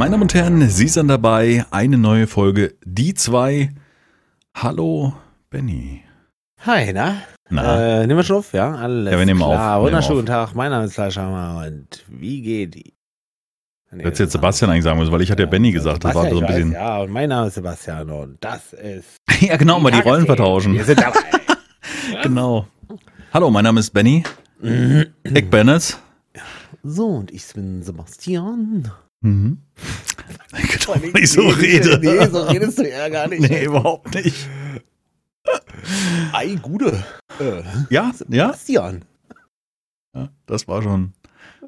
Meine Damen und Herren, Sie sind dabei. Eine neue Folge, die zwei. Hallo, Benny. Hi, na? Na? Äh, nehmen wir schon auf? Ja, alles Ja, wir nehmen klar. auf, Wunderschönen. Tag, mein Name ist Fleischhammer und wie geht die? Nee, Hättest jetzt Sebastian eigentlich sagen müssen, weil ich hatte ja Benny gesagt. Das war so ein bisschen. weiß, Ja, und mein Name ist Sebastian und das ist... Ja, genau, mal die Rollen vertauschen. Wir sind dabei. Genau. Hallo, mein Name ist Benny. Ich Bennett. so, und ich bin Sebastian. Mhm. Genau, wenn ich so rede. Nee, so redest du ja gar nicht. Nee, überhaupt nicht. Ei, Gude. Äh, Ja, Sebastian. ja, das war schon.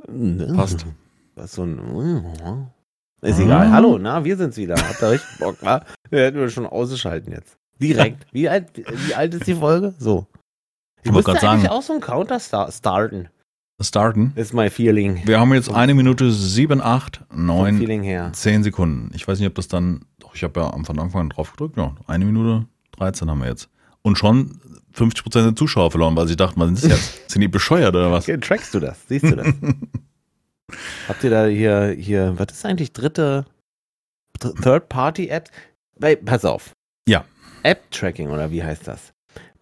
Ne? Passt. Was so ein. Ist egal. Ah. Hallo, na, wir sind's wieder. Habt ihr richtig Bock, wa? Wir hätten wir schon ausschalten jetzt. Direkt. Wie alt, wie alt ist die Folge? So. Ich Ich wollte eigentlich sagen. auch so einen Counter star starten. Starten. Ist my feeling. Wir haben jetzt eine Minute sieben, acht, neun, zehn Sekunden. Ich weiß nicht, ob das dann. Doch, ich habe ja am von Anfang an drauf gedrückt. Ja, eine Minute 13 haben wir jetzt. Und schon 50% der Zuschauer verloren, weil sie dachten, was ist das jetzt? Sind die bescheuert oder was? Okay, trackst du das? Siehst du das? Habt ihr da hier, hier, was ist eigentlich dritte Third-Party-App? Pass auf. Ja. App-Tracking oder wie heißt das?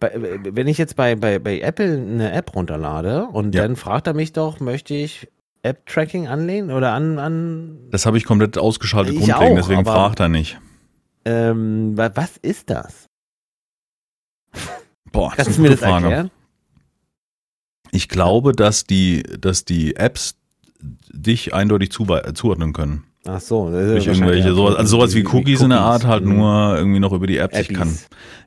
Bei, wenn ich jetzt bei, bei, bei Apple eine App runterlade und Ja. dann fragt er mich doch, möchte ich App-Tracking anlehnen oder an, an Das habe ich komplett ausgeschaltet Ich grundlegend, auch, deswegen aber- fragt er nicht. ähm, wa- was ist das? Boah, das Kannst ist du eine mir gute das Frage. erklären? Ich glaube, dass die, dass die Apps dich eindeutig zuordnen können. Ach so. das ist Durch irgendwelche, sowas, also sowas wie Cookies, in der Cookies. Art, halt Mhm. nur irgendwie noch über die Apps. Ich kann.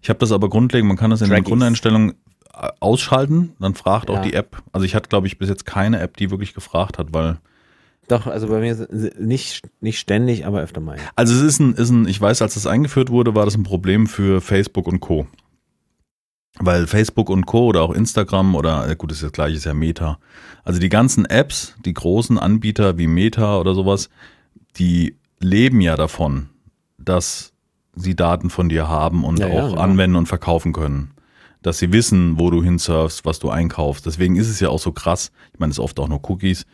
Ich habe das aber grundlegend, man kann das in den Trackies. Grundeinstellungen äh, ausschalten, dann fragt auch Ja. die App. Also ich hatte, glaube ich, bis jetzt keine App, die wirklich gefragt hat, weil. Doch, also bei mir nicht, nicht ständig, aber öfter mal. Also es ist ein, ist ein, ich weiß, als das eingeführt wurde, war das ein Problem für Facebook und Co. Weil Facebook und Co. oder auch Instagram oder, gut, das ist das gleiche, ist ja Meta. Also die ganzen Apps, die großen Anbieter wie Meta oder sowas, die leben ja davon, dass sie Daten von dir haben und Ja, ja, auch genau. anwenden und verkaufen können. Dass sie wissen, wo du hinsurfst, was du einkaufst. Deswegen ist es ja auch so krass, ich meine, es ist oft auch nur Cookies,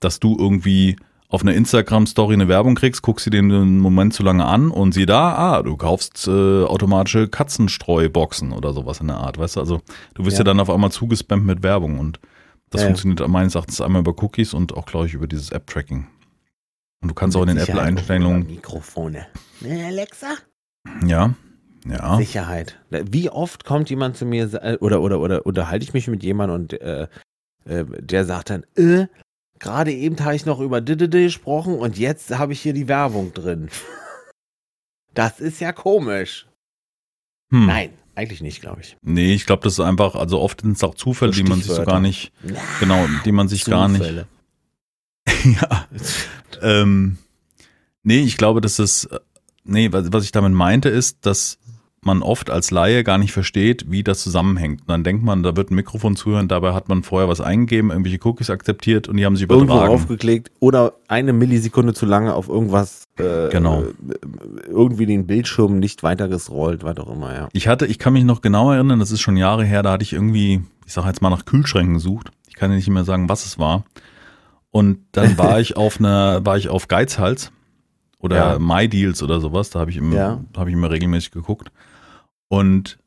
dass du irgendwie auf einer Instagram-Story eine Werbung kriegst, guckst sie den einen Moment zu lange an und sieh da, ah, du kaufst äh, automatische Katzenstreuboxen oder sowas in der Art, weißt du? Also du wirst ja, Ja. dann auf einmal zugespammt mit Werbung und das Ja, ja. funktioniert meines Erachtens einmal über Cookies und auch, glaube ich, über dieses App-Tracking. Und du kannst auch in den Apple-Einstellungen, Mikrofone. Ne, Alexa? ja, ja, Sicherheit. Wie oft kommt jemand zu mir äh, oder oder oder unterhalte ich mich mit jemandem und äh, äh, der sagt dann, äh, gerade eben habe ich noch über DDD gesprochen und jetzt habe ich hier die Werbung drin. Das ist ja komisch. hm. Nein, eigentlich nicht, glaube ich. Nee, ich glaube, das ist einfach, also oft sind es auch Zufälle, die man sich so gar nicht, genau, die man sich gar nicht, Zufälle. ja, Ähm, nee, ich glaube, dass es, äh, nee, was, was ich damit meinte, ist, dass man oft als Laie gar nicht versteht, wie das zusammenhängt. Und dann denkt man, da wird ein Mikrofon zuhören, dabei hat man vorher was eingegeben, irgendwelche Cookies akzeptiert und die haben sich Irgendwo übertragen. aufgeklickt oder eine Millisekunde zu lange auf irgendwas, äh, Genau. äh, irgendwie den Bildschirm nicht weitergescrollt, was auch immer, ja. Ich hatte, ich kann mich noch genau erinnern, das ist schon Jahre her, da hatte ich irgendwie, ich sage jetzt mal nach Kühlschränken gesucht. Ich kann dir nicht mehr sagen, was es war. Und dann war ich auf einer, war ich auf Geizhals oder Ja. MyDeals oder sowas, da habe ich immer, Ja. habe ich immer regelmäßig geguckt und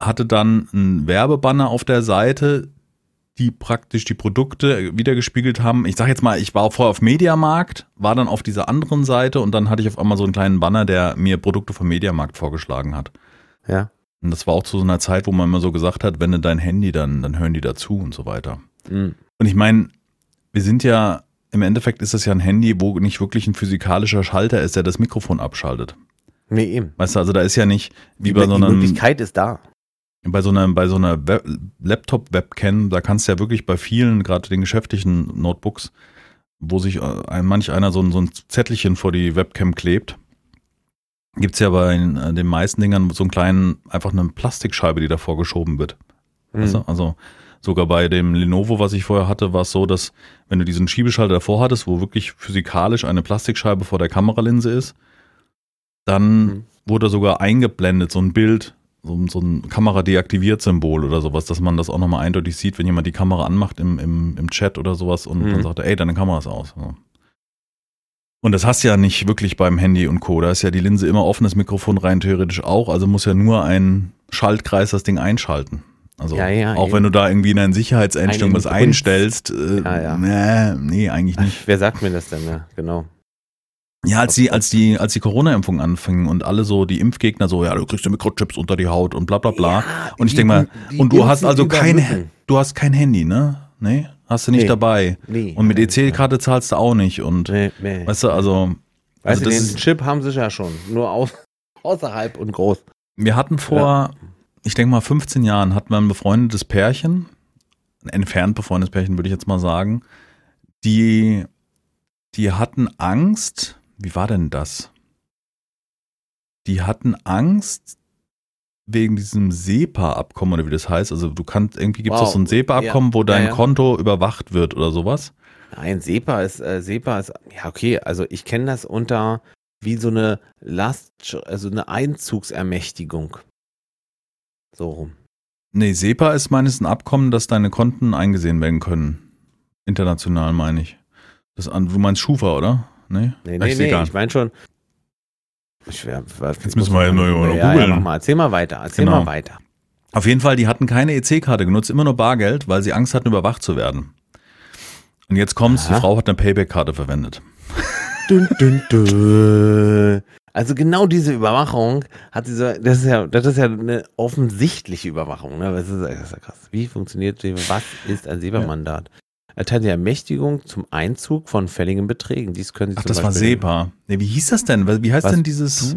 hatte dann einen Werbebanner auf der Seite, die praktisch die Produkte wiedergespiegelt haben. Ich sage jetzt mal, ich war vorher auf Mediamarkt, war dann auf dieser anderen Seite und dann hatte ich auf einmal so einen kleinen Banner, der mir Produkte vom Mediamarkt vorgeschlagen hat. Ja. Und das war auch zu so einer Zeit, wo man immer so gesagt hat, wenn du dein Handy, dann, dann hören die dazu und so weiter. Mhm. Und ich meine, wir sind ja, im Endeffekt ist das ja ein Handy, wo nicht wirklich ein physikalischer Schalter ist, der das Mikrofon abschaltet. Nee, eben. Weißt du, also da ist ja nicht wie Die, bei so die einem, Möglichkeit ist da. bei so einer, bei so einer Web Laptop-Webcam, da kannst du ja wirklich bei vielen, gerade den geschäftlichen Notebooks, wo sich äh, ein, manch einer so ein, so ein Zettelchen vor die Webcam klebt, gibt's ja bei äh, den meisten Dingern so einen kleinen, einfach eine Plastikscheibe, die davor geschoben wird. Weißt du? Mhm. Also sogar bei dem Lenovo, was ich vorher hatte, war es so, dass wenn du diesen Schiebeschalter davor hattest, wo wirklich physikalisch eine Plastikscheibe vor der Kameralinse ist, dann Mhm. wurde sogar eingeblendet, so ein Bild, so, ein- so ein Kamera-Deaktiviert-Symbol oder sowas, dass man das auch nochmal eindeutig sieht, wenn jemand die Kamera anmacht im, im, im Chat oder sowas und Mhm. dann sagt er, ey, deine Kamera ist aus. So. Und das hast du ja nicht wirklich beim Handy und Co. Da ist ja die Linse immer offen, das Mikrofon rein theoretisch auch. Also muss ja nur ein Schaltkreis das Ding einschalten. Also Ja, ja, auch eben. wenn du da irgendwie in deinen Sicherheitseinstellungen was einstellst, äh, Ja, ja. Nee, nee, eigentlich nicht. Wer sagt mir das denn? Ja, genau. Ja, als die, als die, als die Corona-Impfung anfing und alle so, die Impfgegner so, ja, du kriegst ja Mikrochips unter die Haut und bla bla bla. Ja, und ich denke mal, die und du hast also kein, du hast kein Handy, ne? Nee? Hast du nicht Nee. dabei. Nee. Und mit EC-Karte zahlst du auch nicht. Und Nee, nee. weißt du, also, Weißt also du, das den ist, Chip haben sie ja schon. Nur au außerhalb und groß. wir hatten vor, ich denke mal, 15 Jahren hatten wir ein befreundetes Pärchen, ein entfernt befreundetes Pärchen, würde ich jetzt mal sagen, die, die hatten Angst, wie war denn das? Die hatten Angst wegen diesem SEPA-Abkommen oder wie das heißt. Also du kannst, irgendwie gibt es Wow. so ein SEPA-Abkommen, wo dein Ja, ja. Konto überwacht wird oder sowas. Nein, SEPA ist, äh, SEPA ist, ja, okay, also ich kenne das unter wie so eine Last, also eine Einzugsermächtigung. So rum. Nee, SEPA ist meines ein Abkommen, dass deine Konten eingesehen werden können. International meine ich. Das du meinst Schufa, oder? Nee? Nee, nee, ist nee, egal. ich meine schon. Ich wär, Jetzt müssen wir ja nur- nur ja, ja, googeln. mal, erzähl mal weiter, erzähl Genau. mal weiter. Auf jeden Fall, die hatten keine EC-Karte genutzt, immer nur Bargeld, weil sie Angst hatten, überwacht zu werden. Und jetzt kommt's, die Aha. Frau hat eine Payback-Karte verwendet. Dün, dün, dün. Also genau diese Überwachung hat sie so, das ist ja, das ist ja eine offensichtliche Überwachung, ne? Das ist, das ist ja krass. Wie funktioniert was ist ein SEPA-Mandat? Erteilt die Ermächtigung zum Einzug von fälligen Beträgen. Dies können Sie Ach, das war Beispiel SEPA. Nee, wie hieß das denn? Wie heißt Was? denn dieses,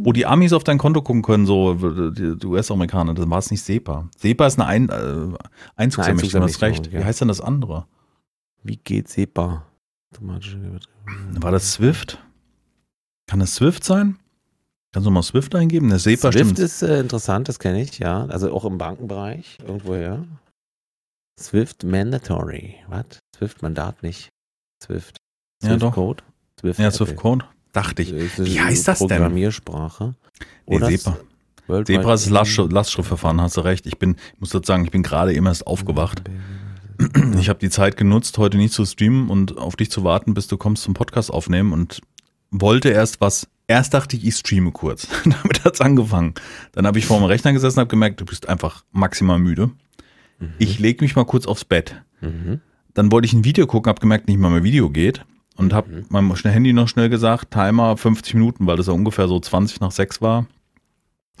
wo die Amis auf dein Konto gucken können, so die US-Amerikaner, das war es nicht SEPA. SEPA ist eine Ein, äh, Einzugsermächtigung, du hast recht. Einzugsermächtigung, Wie ja. heißt denn das andere? Wie geht SEPA? War das Swift? Kann das Swift sein? Kannst du mal Swift eingeben? Der SEPA Swift stimmt. ist äh, interessant, das kenne ich, ja. Also auch im Bankenbereich, irgendwoher. Swift Mandatory. Was? Swift Mandat nicht. Swift. Ja, Swift doch. Code. Swift ja, Apple. Swift Code. Dachte ich. Wie heißt das denn? Programmiersprache. Nee, Oder SEPA. Worldwide- SEPA ist Lastschrift, Lastschriftverfahren, hast du recht. Ich bin, ich muss dazu sagen, ich bin gerade eben erst aufgewacht. Ich habe die Zeit genutzt, heute nicht zu streamen und auf dich zu warten, bis du kommst zum Podcast aufnehmen und wollte erst was. Erst dachte ich, ich streame kurz. Damit hat's angefangen. Dann habe ich vor dem Rechner gesessen und habe gemerkt, du bist einfach maximal müde. Mhm. Ich leg mich mal kurz aufs Bett. Mhm. Dann wollte ich ein Video gucken, habe gemerkt, nicht mal mehr Video geht und habe Mhm. meinem schnell Handy noch schnell gesagt, Timer 50 Minuten, weil das ja ungefähr so 20 nach 6 war.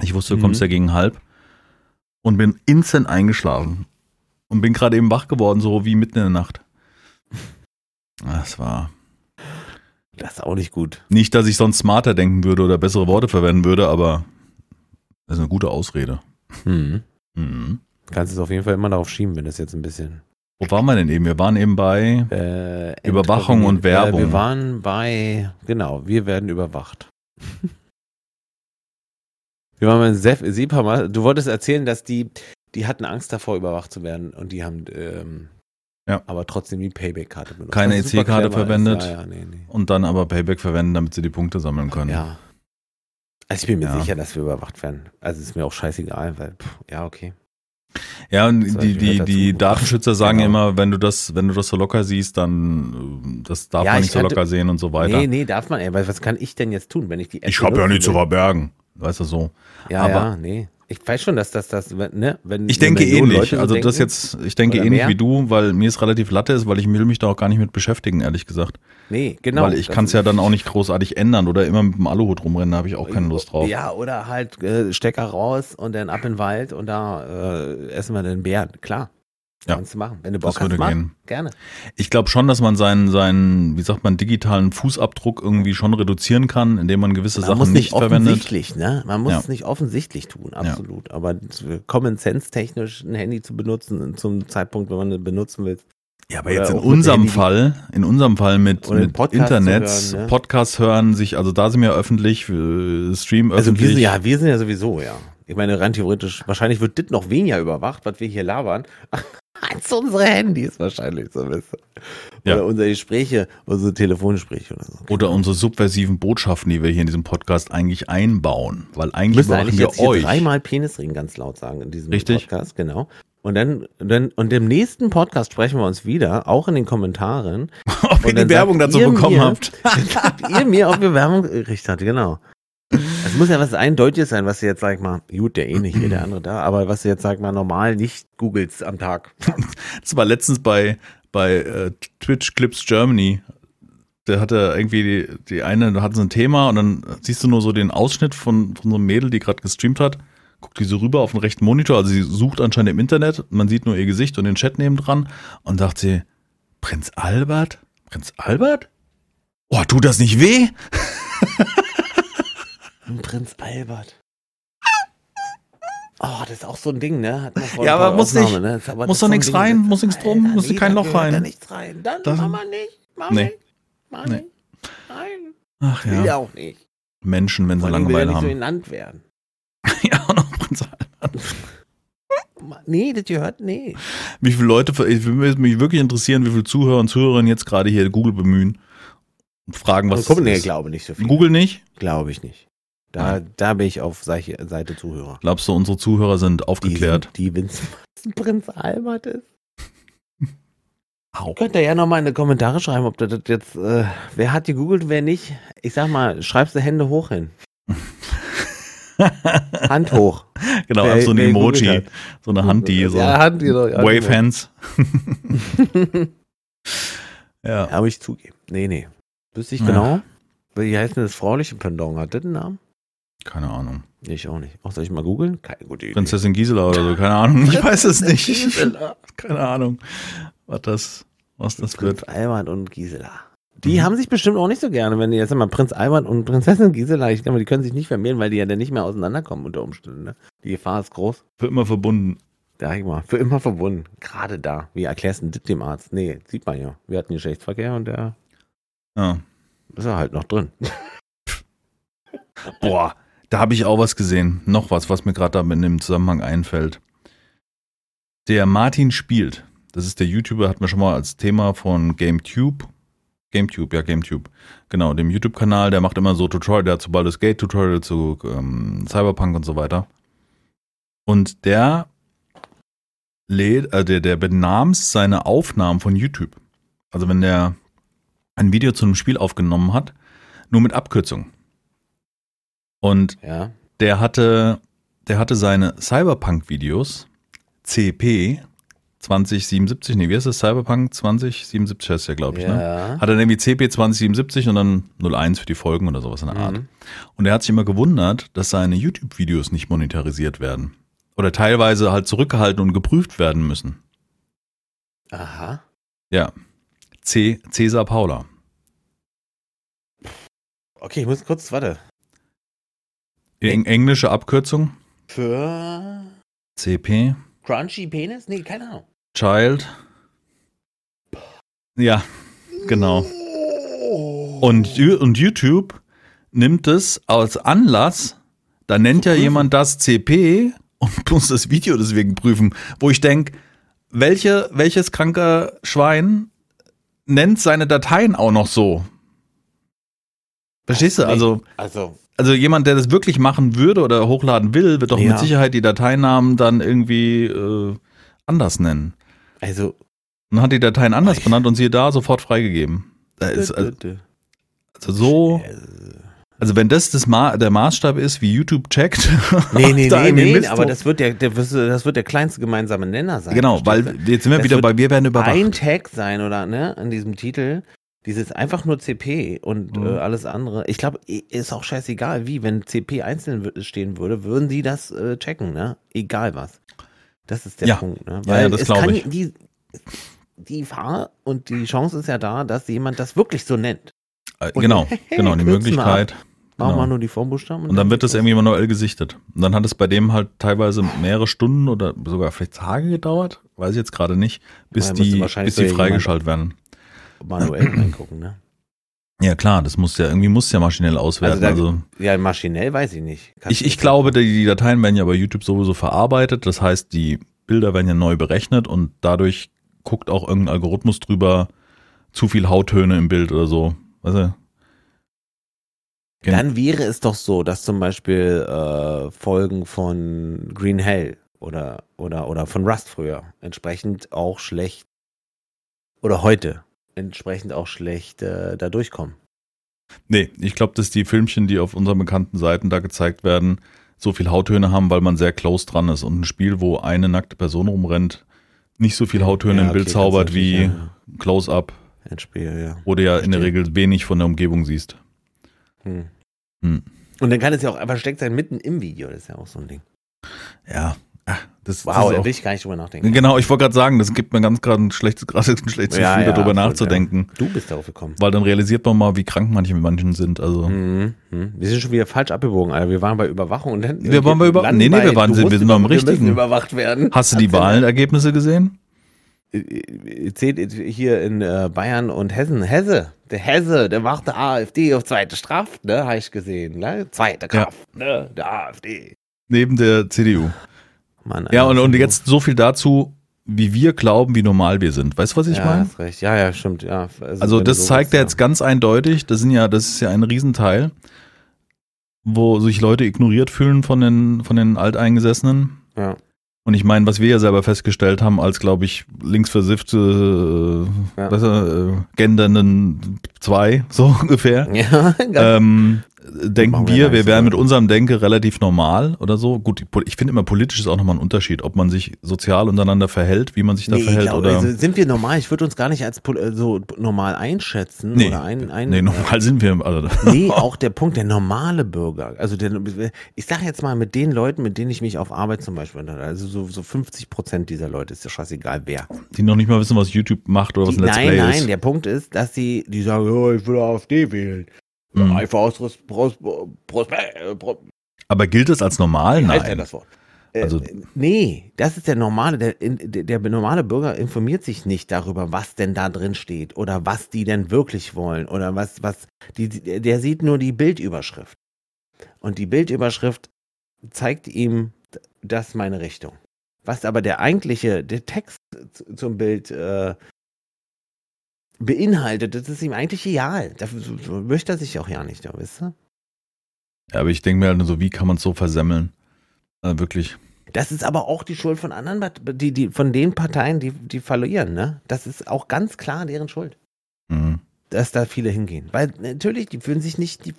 Ich wusste, du Mhm. kommst ja gegen halb und bin instant eingeschlafen und bin gerade eben wach geworden, so wie mitten in der Nacht. Das war Das ist auch nicht gut. nicht, dass ich sonst smarter denken würde oder bessere Worte verwenden würde, aber das ist eine gute Ausrede. Mhm. Mhm. Kannst es auf jeden Fall immer darauf schieben, wenn das jetzt ein bisschen. Wo waren wir denn eben? Wir waren eben bei Äh, Überwachung und Äh, Werbung. wir waren bei, genau, wir werden überwacht. wir waren bei Sef- SEPA mal. Du wolltest erzählen, dass die, die hatten Angst davor, überwacht zu werden und die haben, ähm, Ja. aber trotzdem die Payback-Karte benutzt. Keine EC-Karte verwendet. Ja, ja, nee, nee. und dann aber Payback verwenden, damit sie die Punkte sammeln können. Ja. Also ich bin mir sicher, dass wir überwacht werden. Also ist mir auch scheißegal, weil, pff, ja, okay. Ja, und Das die, die, die. Datenschützer sagen Genau. immer, wenn du das, wenn du das so locker siehst, dann äh, das darf man ich nicht so locker sehen und so weiter. Nee, nee, darf man, ey, weil was kann ich denn jetzt tun, wenn ich die App ich habe ja nichts zu verbergen. Weißt du so. Ja, Aber- ja, nee. Ich weiß schon, dass das, das, ne, wenn Ich denke ähnlich. Leute so also das denken, jetzt, ich denke ähnlich mehr? wie du, weil mir es relativ latte ist, weil ich will mich da auch gar nicht mit beschäftigen, ehrlich gesagt. Nee, genau. weil ich das kann es ja dann auch nicht großartig ändern oder immer mit dem Aluhut rumrennen, da habe ich auch keine Lust drauf. Ja, oder halt äh, Stecker raus und dann ab in den Wald und da äh, essen wir den Bären. Klar. Ja. Kannst du machen. Wenn du Bock Das hast, würde mach. gehen. Gerne. Ich glaube schon, dass man seinen, seinen, wie sagt man, digitalen Fußabdruck irgendwie schon reduzieren kann, indem man gewisse Man Sachen muss nicht nicht verwendet. offensichtlich, ne? Man muss Ja. es nicht offensichtlich tun, absolut. Aber Common Sense technisch ein Handy zu benutzen zum Zeitpunkt, wenn man es benutzen will. Ja, aber jetzt in unserem Handy- Fall, in unserem Fall mit, mit Podcast Internet, zu hören, ne? Podcast hören, sich, also da sind wir öffentlich, Stream Also wir öffentlich. sind ja, wir sind ja sowieso, ja. Ich meine, rein theoretisch, wahrscheinlich wird das noch weniger überwacht, was wir hier labern, als unsere Handys wahrscheinlich so ein bisschen. Ja. Oder unsere Gespräche, unsere Telefongespräche oder so. Oder unsere subversiven Botschaften, die wir hier in diesem Podcast eigentlich einbauen. Weil eigentlich müssen eigentlich wir jetzt hier euch. dreimal Penisring ganz laut sagen in diesem Richtig. Podcast, genau. Und dann, dann, und im nächsten Podcast sprechen wir uns wieder, auch in den Kommentaren. Ob ihr die Werbung dazu bekommen mir- habt. Ihr mir, ob ihr Werbung gekriegt habt, genau. Es muss ja was Eindeutiges sein, was ihr jetzt, sag ich mal, gut, der eine hier, der andere da, aber was ihr jetzt, sag ich mal, normal nicht googelt am Tag. Das war letztens bei, bei äh, Twitch Clips Germany. Der hatte irgendwie die, die eine, da hat so ein Thema und dann siehst du nur so den Ausschnitt von, von so einem Mädel, die gerade gestreamt hat. Guckt die so rüber auf den rechten Monitor, also sie sucht anscheinend im Internet, man sieht nur ihr Gesicht und den Chat nebendran und dachte sie, Prinz Albert? Prinz Albert? Oh, tut das nicht weh? Prinz Albert. Oh, das ist auch so ein Ding, ne? Hat man vor Ja, paar aber muss Aufnahmen, nicht- ne? Aber- muss doch so nix Ding, rein, muss nix drum, Alter, muss nee, kein Loch rein. Da nichts rein. Dann Das- mach mal nicht. Mach Nee. nicht. Mach Nee. nicht. Nein. Ach Will ja, auch nicht. Menschen, wenn sie allem will Langeweile nicht so haben. genannt werden. ja, auch noch Prinz Albert. Nee, das gehört, nee. Wie viele Leute, ich würde mich wirklich interessieren, wie viele Zuhörer und Zuhörerinnen jetzt gerade hier Google bemühen und fragen, was gucken, das nee, ist. glaube nicht so viel. Google nicht? Glaube ich nicht. Da, da bin ich auf Seite, Zuhörer. Glaubst du, unsere Zuhörer sind aufgeklärt? Die, die Prinz Albert ist. Au. Könnt ihr ja nochmal in die Kommentare schreiben, ob das jetzt, äh, wer hat gegoogelt, wer nicht. Ich sag mal, schreibst du Hände hoch hin. Hand hoch. genau, Wer- so ein Emoji, so eine Hand, die so Ja, Hand, genau. ja, Wave genau. Hands. ja. Ja, aber ich zugeben. Nee, nee. Wüsste ich Ja. genau. Wie heißt denn das frauliche Pendant? Hat das einen Namen? Keine Ahnung. Ich auch nicht. Auch soll ich mal googeln? Keine gute Idee. Prinzessin Gisela oder so, keine Ahnung. Ich weiß es nicht. Gisela. keine Ahnung, was das, was das Prinz wird. Albert und Gisela. Die Mhm. haben sich bestimmt auch nicht so gerne, wenn die jetzt mal Prinz Albert und Prinzessin Gisela, ich glaube, die können sich nicht vermehren, weil die ja dann nicht mehr auseinanderkommen unter Umständen. Ne? Die Gefahr ist groß. Für immer verbunden. Sag ich mal, für immer verbunden. Gerade da. Wie erklärst du das dem Arzt? Nee, sieht man ja. Wir hatten Geschlechtsverkehr und der Ja. ist er halt noch drin. Boah, da habe ich auch was gesehen. Noch was, was mir gerade da in dem Zusammenhang einfällt. Der Martin spielt. Das ist der YouTuber, hat mir schon mal als Thema von GameTube. GameTube, ja, GameTube. Genau, dem YouTube-Kanal, der macht immer so Tutorial, der hat zu Baldur's Gate Tutorial zu ähm, Cyberpunk und so weiter. Und der lädt, äh, der, der benamst seine Aufnahmen von YouTube. Also wenn der ein Video zu einem Spiel aufgenommen hat, nur mit Abkürzung. Und Ja. der hatte, der hatte seine Cyberpunk-Videos, CP 2077, nee, wie heißt das? Cyberpunk 2077 heißt der, glaube ich, ne? Ja. Hat er irgendwie CP 2077 und dann 01 für die Folgen oder sowas in der Art. Mhm. Und er hat sich immer gewundert, dass seine YouTube-Videos nicht monetarisiert werden. Oder teilweise halt zurückgehalten und geprüft werden müssen. Aha. Ja. C. Cäsar Paula. Okay, ich muss kurz, warte. Eng englische Abkürzung. Für CP. Crunchy Penis? Nee, keine Ahnung. Child. Ja, genau. Und, Ju- und YouTube nimmt es als Anlass, da nennt ja jemand das CP und muss das Video deswegen prüfen, wo ich denke, welche, welches kranke Schwein nennt seine Dateien auch noch so? Verstehst du? Also, Also, also jemand, der das wirklich machen würde oder hochladen will, wird doch Ja. mit Sicherheit die Dateinamen dann irgendwie äh, anders nennen. also. Und hat die Dateien anders Ich- benannt und siehe da sofort freigegeben. Da ist, also also so, also wenn das, das Ma der Maßstab ist, wie YouTube checkt. Nee, nee, nee, nee, Mist aber das wird der, der, das wird der kleinste gemeinsame Nenner sein. Genau, weil jetzt sind wir Das wieder bei, wir werden überwacht. ein Tag sein oder ne, an diesem Titel. Dieses einfach nur CP und Mhm. äh, alles andere. Ich glaube, ist auch scheißegal wie. Wenn CP einzeln stehen würde, würden die das äh, checken, ne? Egal was. Das ist der Ja. Punkt, ne? Ja, ja, das es glaub kann ich. Die, die Gefahr und die Chance ist ja da, dass jemand das wirklich so nennt. Äh, und- genau, hey, genau, die Möglichkeit. Machen Genau. wir nur die Vorbuchstaben. Und dann wird das irgendwie manuell gesichtet. Und dann hat es bei dem halt teilweise mehrere Stunden oder sogar vielleicht Tage gedauert, weiß ich jetzt gerade nicht, bis müsste die, bis die freigeschaltet werden. Manuell reingucken, ne? Ja klar, das muss ja, irgendwie muss ja maschinell auswerten. Also Also, Ja, maschinell weiß ich nicht. Kannst ich, ich glaube, die, die Dateien werden ja bei YouTube sowieso verarbeitet. Das heißt, die Bilder werden ja neu berechnet und dadurch guckt auch irgendein Algorithmus drüber, zu viel Hauttöne im Bild oder so. Weißt du? Gen- Dann wäre es doch so, dass zum Beispiel äh, Folgen von Green Hell oder, oder, oder von Rust früher entsprechend auch schlecht oder heute entsprechend auch schlecht äh, da durchkommen. Nee, ich glaube, dass die Filmchen, die auf unseren bekannten Seiten da gezeigt werden, so viel Hauttöne haben, weil man sehr close dran ist. Und ein Spiel, wo eine nackte Person rumrennt, nicht so viel Hauttöne Ja, im Bild okay, zaubert tatsächlich, wie ja. Close-Up, Ein Spiel, ja. wo du ja in der Verstehe. Regel wenig von der Umgebung siehst. Hm. Hm. Und dann kann es ja auch einfach versteckt sein mitten im Video. Das ist ja auch so ein Ding. Ja, das, Wow, das da will ich gar nicht drüber nachdenken. Genau, ich wollte gerade sagen, das gibt mir ganz gerade ein schlechtes, gerade ein schlechtes Ja, Gefühl, ja, darüber absolut, nachzudenken. Du bist darauf gekommen. Weil dann realisiert man mal, wie krank manche mit manchen sind. Also Mhm. mhm. Wir sind schon wieder falsch abgebogen, Alter. Wir waren bei Überwachung und dann. Wir waren bei Über- landen nee, nee, wir waren- wir sind wir müssen Richtigen. überwacht werden. hast du die. Wahlergebnisse gesehen? Äh, Zählt hier in äh, Bayern und Hessen. Hesse, der Hesse, der macht der AfD auf zweite Strafe, ne, habe ich gesehen. Ne? Zweite Ja. Kraft, ne, der AfD. Neben der CDU. Mann, Ja, und, und jetzt so viel dazu, wie wir glauben, wie normal wir sind. Weißt du, was ich ja, meine? hast recht. Ja, ja, stimmt. Ja, Also du das zeigt ja jetzt ganz eindeutig, das sind ja, das ist ja ein Riesenteil, wo sich Leute ignoriert fühlen von den, von den Alteingesessenen. Ja. Und ich meine, was wir ja selber festgestellt haben, als glaube ich linksversiffte, äh, Ja. weißt du, äh, gendernden zwei, so ungefähr. Ja, Ähm, denken Machen wir wir, wären mit unserem Denke relativ normal oder so. Gut, ich finde immer politisch ist auch nochmal ein Unterschied, ob man sich sozial untereinander verhält, wie man sich da Nee, verhält glaube, oder. also sind wir normal? Ich würde uns gar nicht als äh, so normal einschätzen. nee, oder ein, ein, nee, normal sind wir. Also, Nee, auch der Punkt, der normale Bürger. Also der, ich sage jetzt mal mit den Leuten, mit denen ich mich auf Arbeit zum Beispiel unterhalte, also so, so 50 Prozent dieser Leute, ist ja scheißegal wer. die noch nicht mal wissen, was YouTube macht oder was Die, ein Let's nein, Play nein, ist. der Punkt ist, dass sie, die sagen, oh, ich will AfD wählen. Mhm. Einfach aus Ros, Pros, Pros, äh, Aber gilt es als normal? wie heißt Nein. das Wort? Äh, Also- nee, das ist der normale, der, der, der normale Bürger informiert sich nicht darüber, was denn da drin steht oder was die denn wirklich wollen oder was, was, die, der sieht nur die Bildüberschrift. Und die Bildüberschrift zeigt ihm, das ist meine Richtung. Was aber der eigentliche, der Text zum Bild äh, beinhaltet, das ist ihm eigentlich egal. Dafür so- so möchte er sich auch ja nicht, da, wisst ihr? Ja, aber ich denke mir halt nur so, wie kann man es so versemmeln? Äh, wirklich. Das ist aber auch die Schuld von anderen, die, die, von den Parteien, die, die verlieren, ne? Das ist auch ganz klar deren Schuld, Mhm. dass da viele hingehen. Weil natürlich, die fühlen sich nicht, die,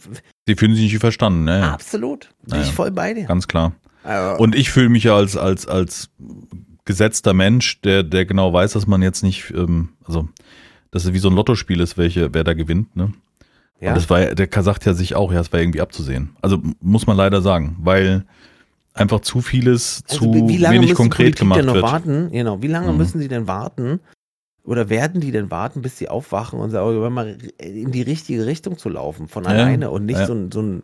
Die fühlen sich nicht verstanden, ne? Ja, absolut, bin Naja. ich voll bei dir. ganz klar. Also, Und ich fühle mich ja als, als, als gesetzter Mensch, der, der genau weiß, dass man jetzt nicht, ähm, also, dass es wie so ein Lottospiel ist, welche, wer da gewinnt, ne? ja, Und das war, ja- der sagt ja sich auch, ja, es war irgendwie abzusehen. Also muss man leider sagen, weil einfach zu vieles also, zu wenig konkret gemacht denn noch wird. warten? Genau, wie lange Mhm. müssen sie denn warten? Oder werden die denn warten, bis sie aufwachen und sagen, oh, mal in die richtige Richtung zu laufen, von Ja, alleine und nicht ja. so, ein- so, ein,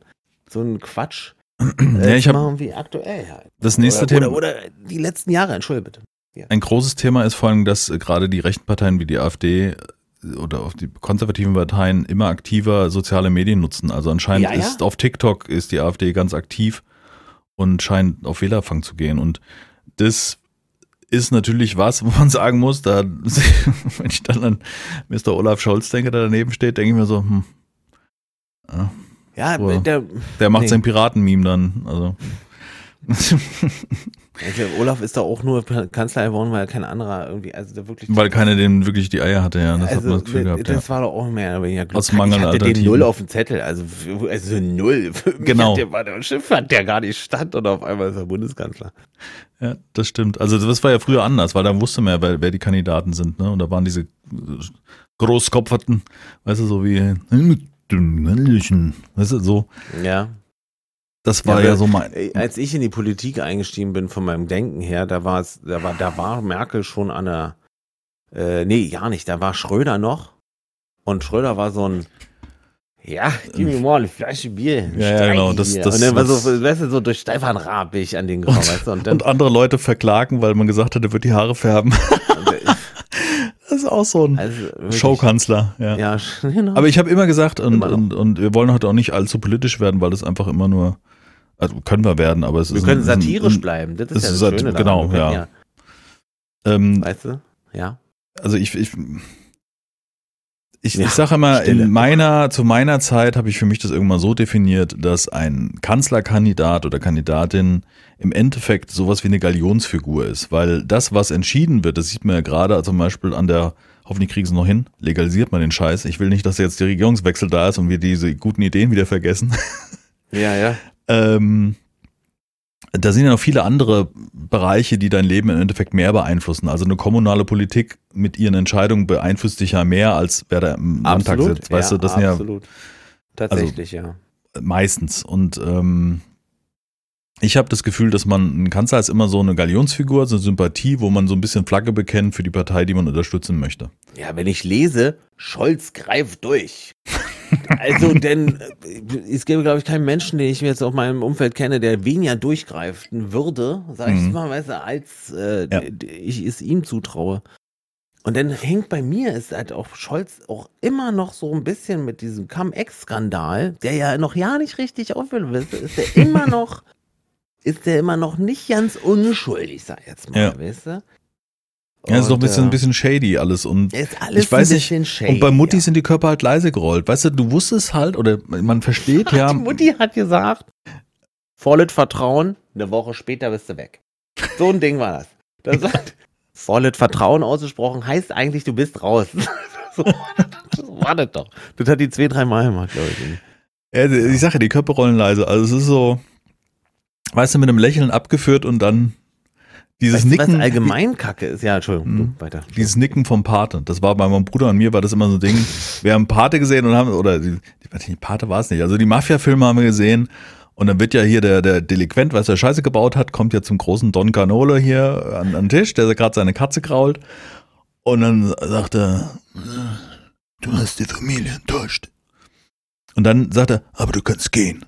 so ein Quatsch Ja, äh, ich machen wie aktuell halt. das nächste oder, Thema. Oder, oder die letzten Jahre, entschuldige bitte. Ein großes Thema ist vor allem, dass äh, gerade die rechten Parteien wie die AfD oder auch die konservativen Parteien immer aktiver soziale Medien nutzen. Also anscheinend Ja, ja. ist auf TikTok ist die AfD ganz aktiv und scheint auf Wählerfang zu gehen. Und das ist natürlich was, wo man sagen muss, da, wenn ich dann an Mr. Olaf Scholz denke, der daneben steht, denke ich mir so, hm, ja, Ja, der, der macht Nee. sein Piraten-Meme dann. Also. Also Olaf ist da auch nur Kanzler geworden, weil kein anderer irgendwie, also der wirklich. Weil keiner den wirklich die Eier hatte, ja. Das hat also, man das Gefühl gehabt, ja. das war doch auch mehr oder weniger Glück. Aus Mangel ich hatte den. Null auf dem Zettel, also, also Null. Genau. Hat der, war der Schiff hat der gar nicht stand und auf einmal ist er Bundeskanzler. Ja, das stimmt. Also das war ja früher anders, weil da wusste man ja, wer, wer die Kandidaten sind, ne? Und da waren diese Großkopferten, weißt du, so wie mit dem männlichen, weißt du, so. Ja. Das war Ja, ja, so mein. Als ich in die Politik eingestiegen bin, von meinem Denken her, da war es, da war, da war Merkel schon an der, äh, nee, gar nicht, da war Schröder noch. Und Schröder war so ein, ja, gib mir mal eine Flasche Bier. Ja, ja, genau, das- das- und dann war so, weißt du, so durch Stefan Raab bin ich an den gekommen, weißt du, und dann, Und andere Leute verklagen, weil man gesagt hat, er wird die Haare färben. Das ist auch so ein also, wirklich, Showkanzler, ja. Ja, genau. Aber ich habe immer gesagt, und, Immer und, und wir wollen heute auch nicht allzu politisch werden, weil das einfach immer nur, also können wir werden, aber es wir ist können ein, satirisch ein, bleiben, das ist ja das sat- Schöne genau. Wir können ja. ähm, Weißt du? Ja. also ich, ich, Ich, Ja, ich sage immer, Stille. in meiner, zu meiner Zeit habe ich für mich das irgendwann so definiert, dass ein Kanzlerkandidat oder Kandidatin im Endeffekt sowas wie eine Galionsfigur ist. Weil das, was entschieden wird, das sieht man ja gerade zum Beispiel an der, hoffentlich kriegen sie noch hin, legalisiert man den Scheiß. Ich will nicht, dass jetzt der Regierungswechsel da ist und wir diese guten Ideen wieder vergessen. Ja, ja. Ähm, da sind ja noch viele andere Bereiche, die dein Leben im Endeffekt mehr beeinflussen. Also eine kommunale Politik mit ihren Entscheidungen beeinflusst dich ja mehr, als wer da im Landtag Absolut. sitzt. Weißt ja, du, das sind ja absolut. Tatsächlich, ja. meistens. Und ähm, ich habe das Gefühl, dass man ein Kanzler ist immer so eine Galionsfigur, so eine Sympathie, wo man so ein bisschen Flagge bekennt für die Partei, die man unterstützen möchte. Ja, wenn ich lese, Scholz greift durch. Also, denn äh, es gäbe, glaube ich, keinen Menschen, den ich mir jetzt auf meinem Umfeld kenne, der weniger durchgreifen würde, sag ich Mhm. mal, weißt du, als äh, Ja. ich es ihm zutraue. Und dann hängt bei mir ist halt auch Scholz auch immer noch so ein bisschen mit diesem Cum-Ex-Skandal, der ja noch ja nicht richtig aufgelöst ist, ist der immer noch, ist der immer noch nicht ganz unschuldig, sag ich jetzt mal, Ja. weißt du? Ja, ist doch ein bisschen, ein bisschen shady alles. Und ist alles ich weiß ein nicht, bisschen shady, und bei Mutti ja. sind die Körper halt leise gerollt. Weißt du, du wusstest halt, oder man versteht ja. Die Mutti hat gesagt, volles Vertrauen, eine Woche später bist du weg. So ein Ding war das. Das hat volles Vertrauen ausgesprochen, heißt eigentlich, du bist raus. so, so war das doch. Das hat die zwei, drei Mal gemacht, glaube ich. Ja, ich sage ja, die Köpfe rollen leise. Also es ist so, weißt du, mit einem Lächeln abgeführt und dann dieses Weißt Nicken. was allgemein kacke ist? Ja, Entschuldigung, Mhm. du, weiter. Dieses Nicken vom Pate. Das war bei meinem Bruder und mir war das immer so ein Ding. Wir haben Pate gesehen und haben, oder die, die Pate war es nicht. Also die Mafia-Filme haben wir gesehen. Und dann wird ja hier der, der Delinquent, was der Scheiße gebaut hat, kommt ja zum großen Don Canole hier an, an den Tisch, der gerade seine Katze krault. Und dann sagt er, du hast die Familie enttäuscht. Und dann sagt er, aber du kannst gehen.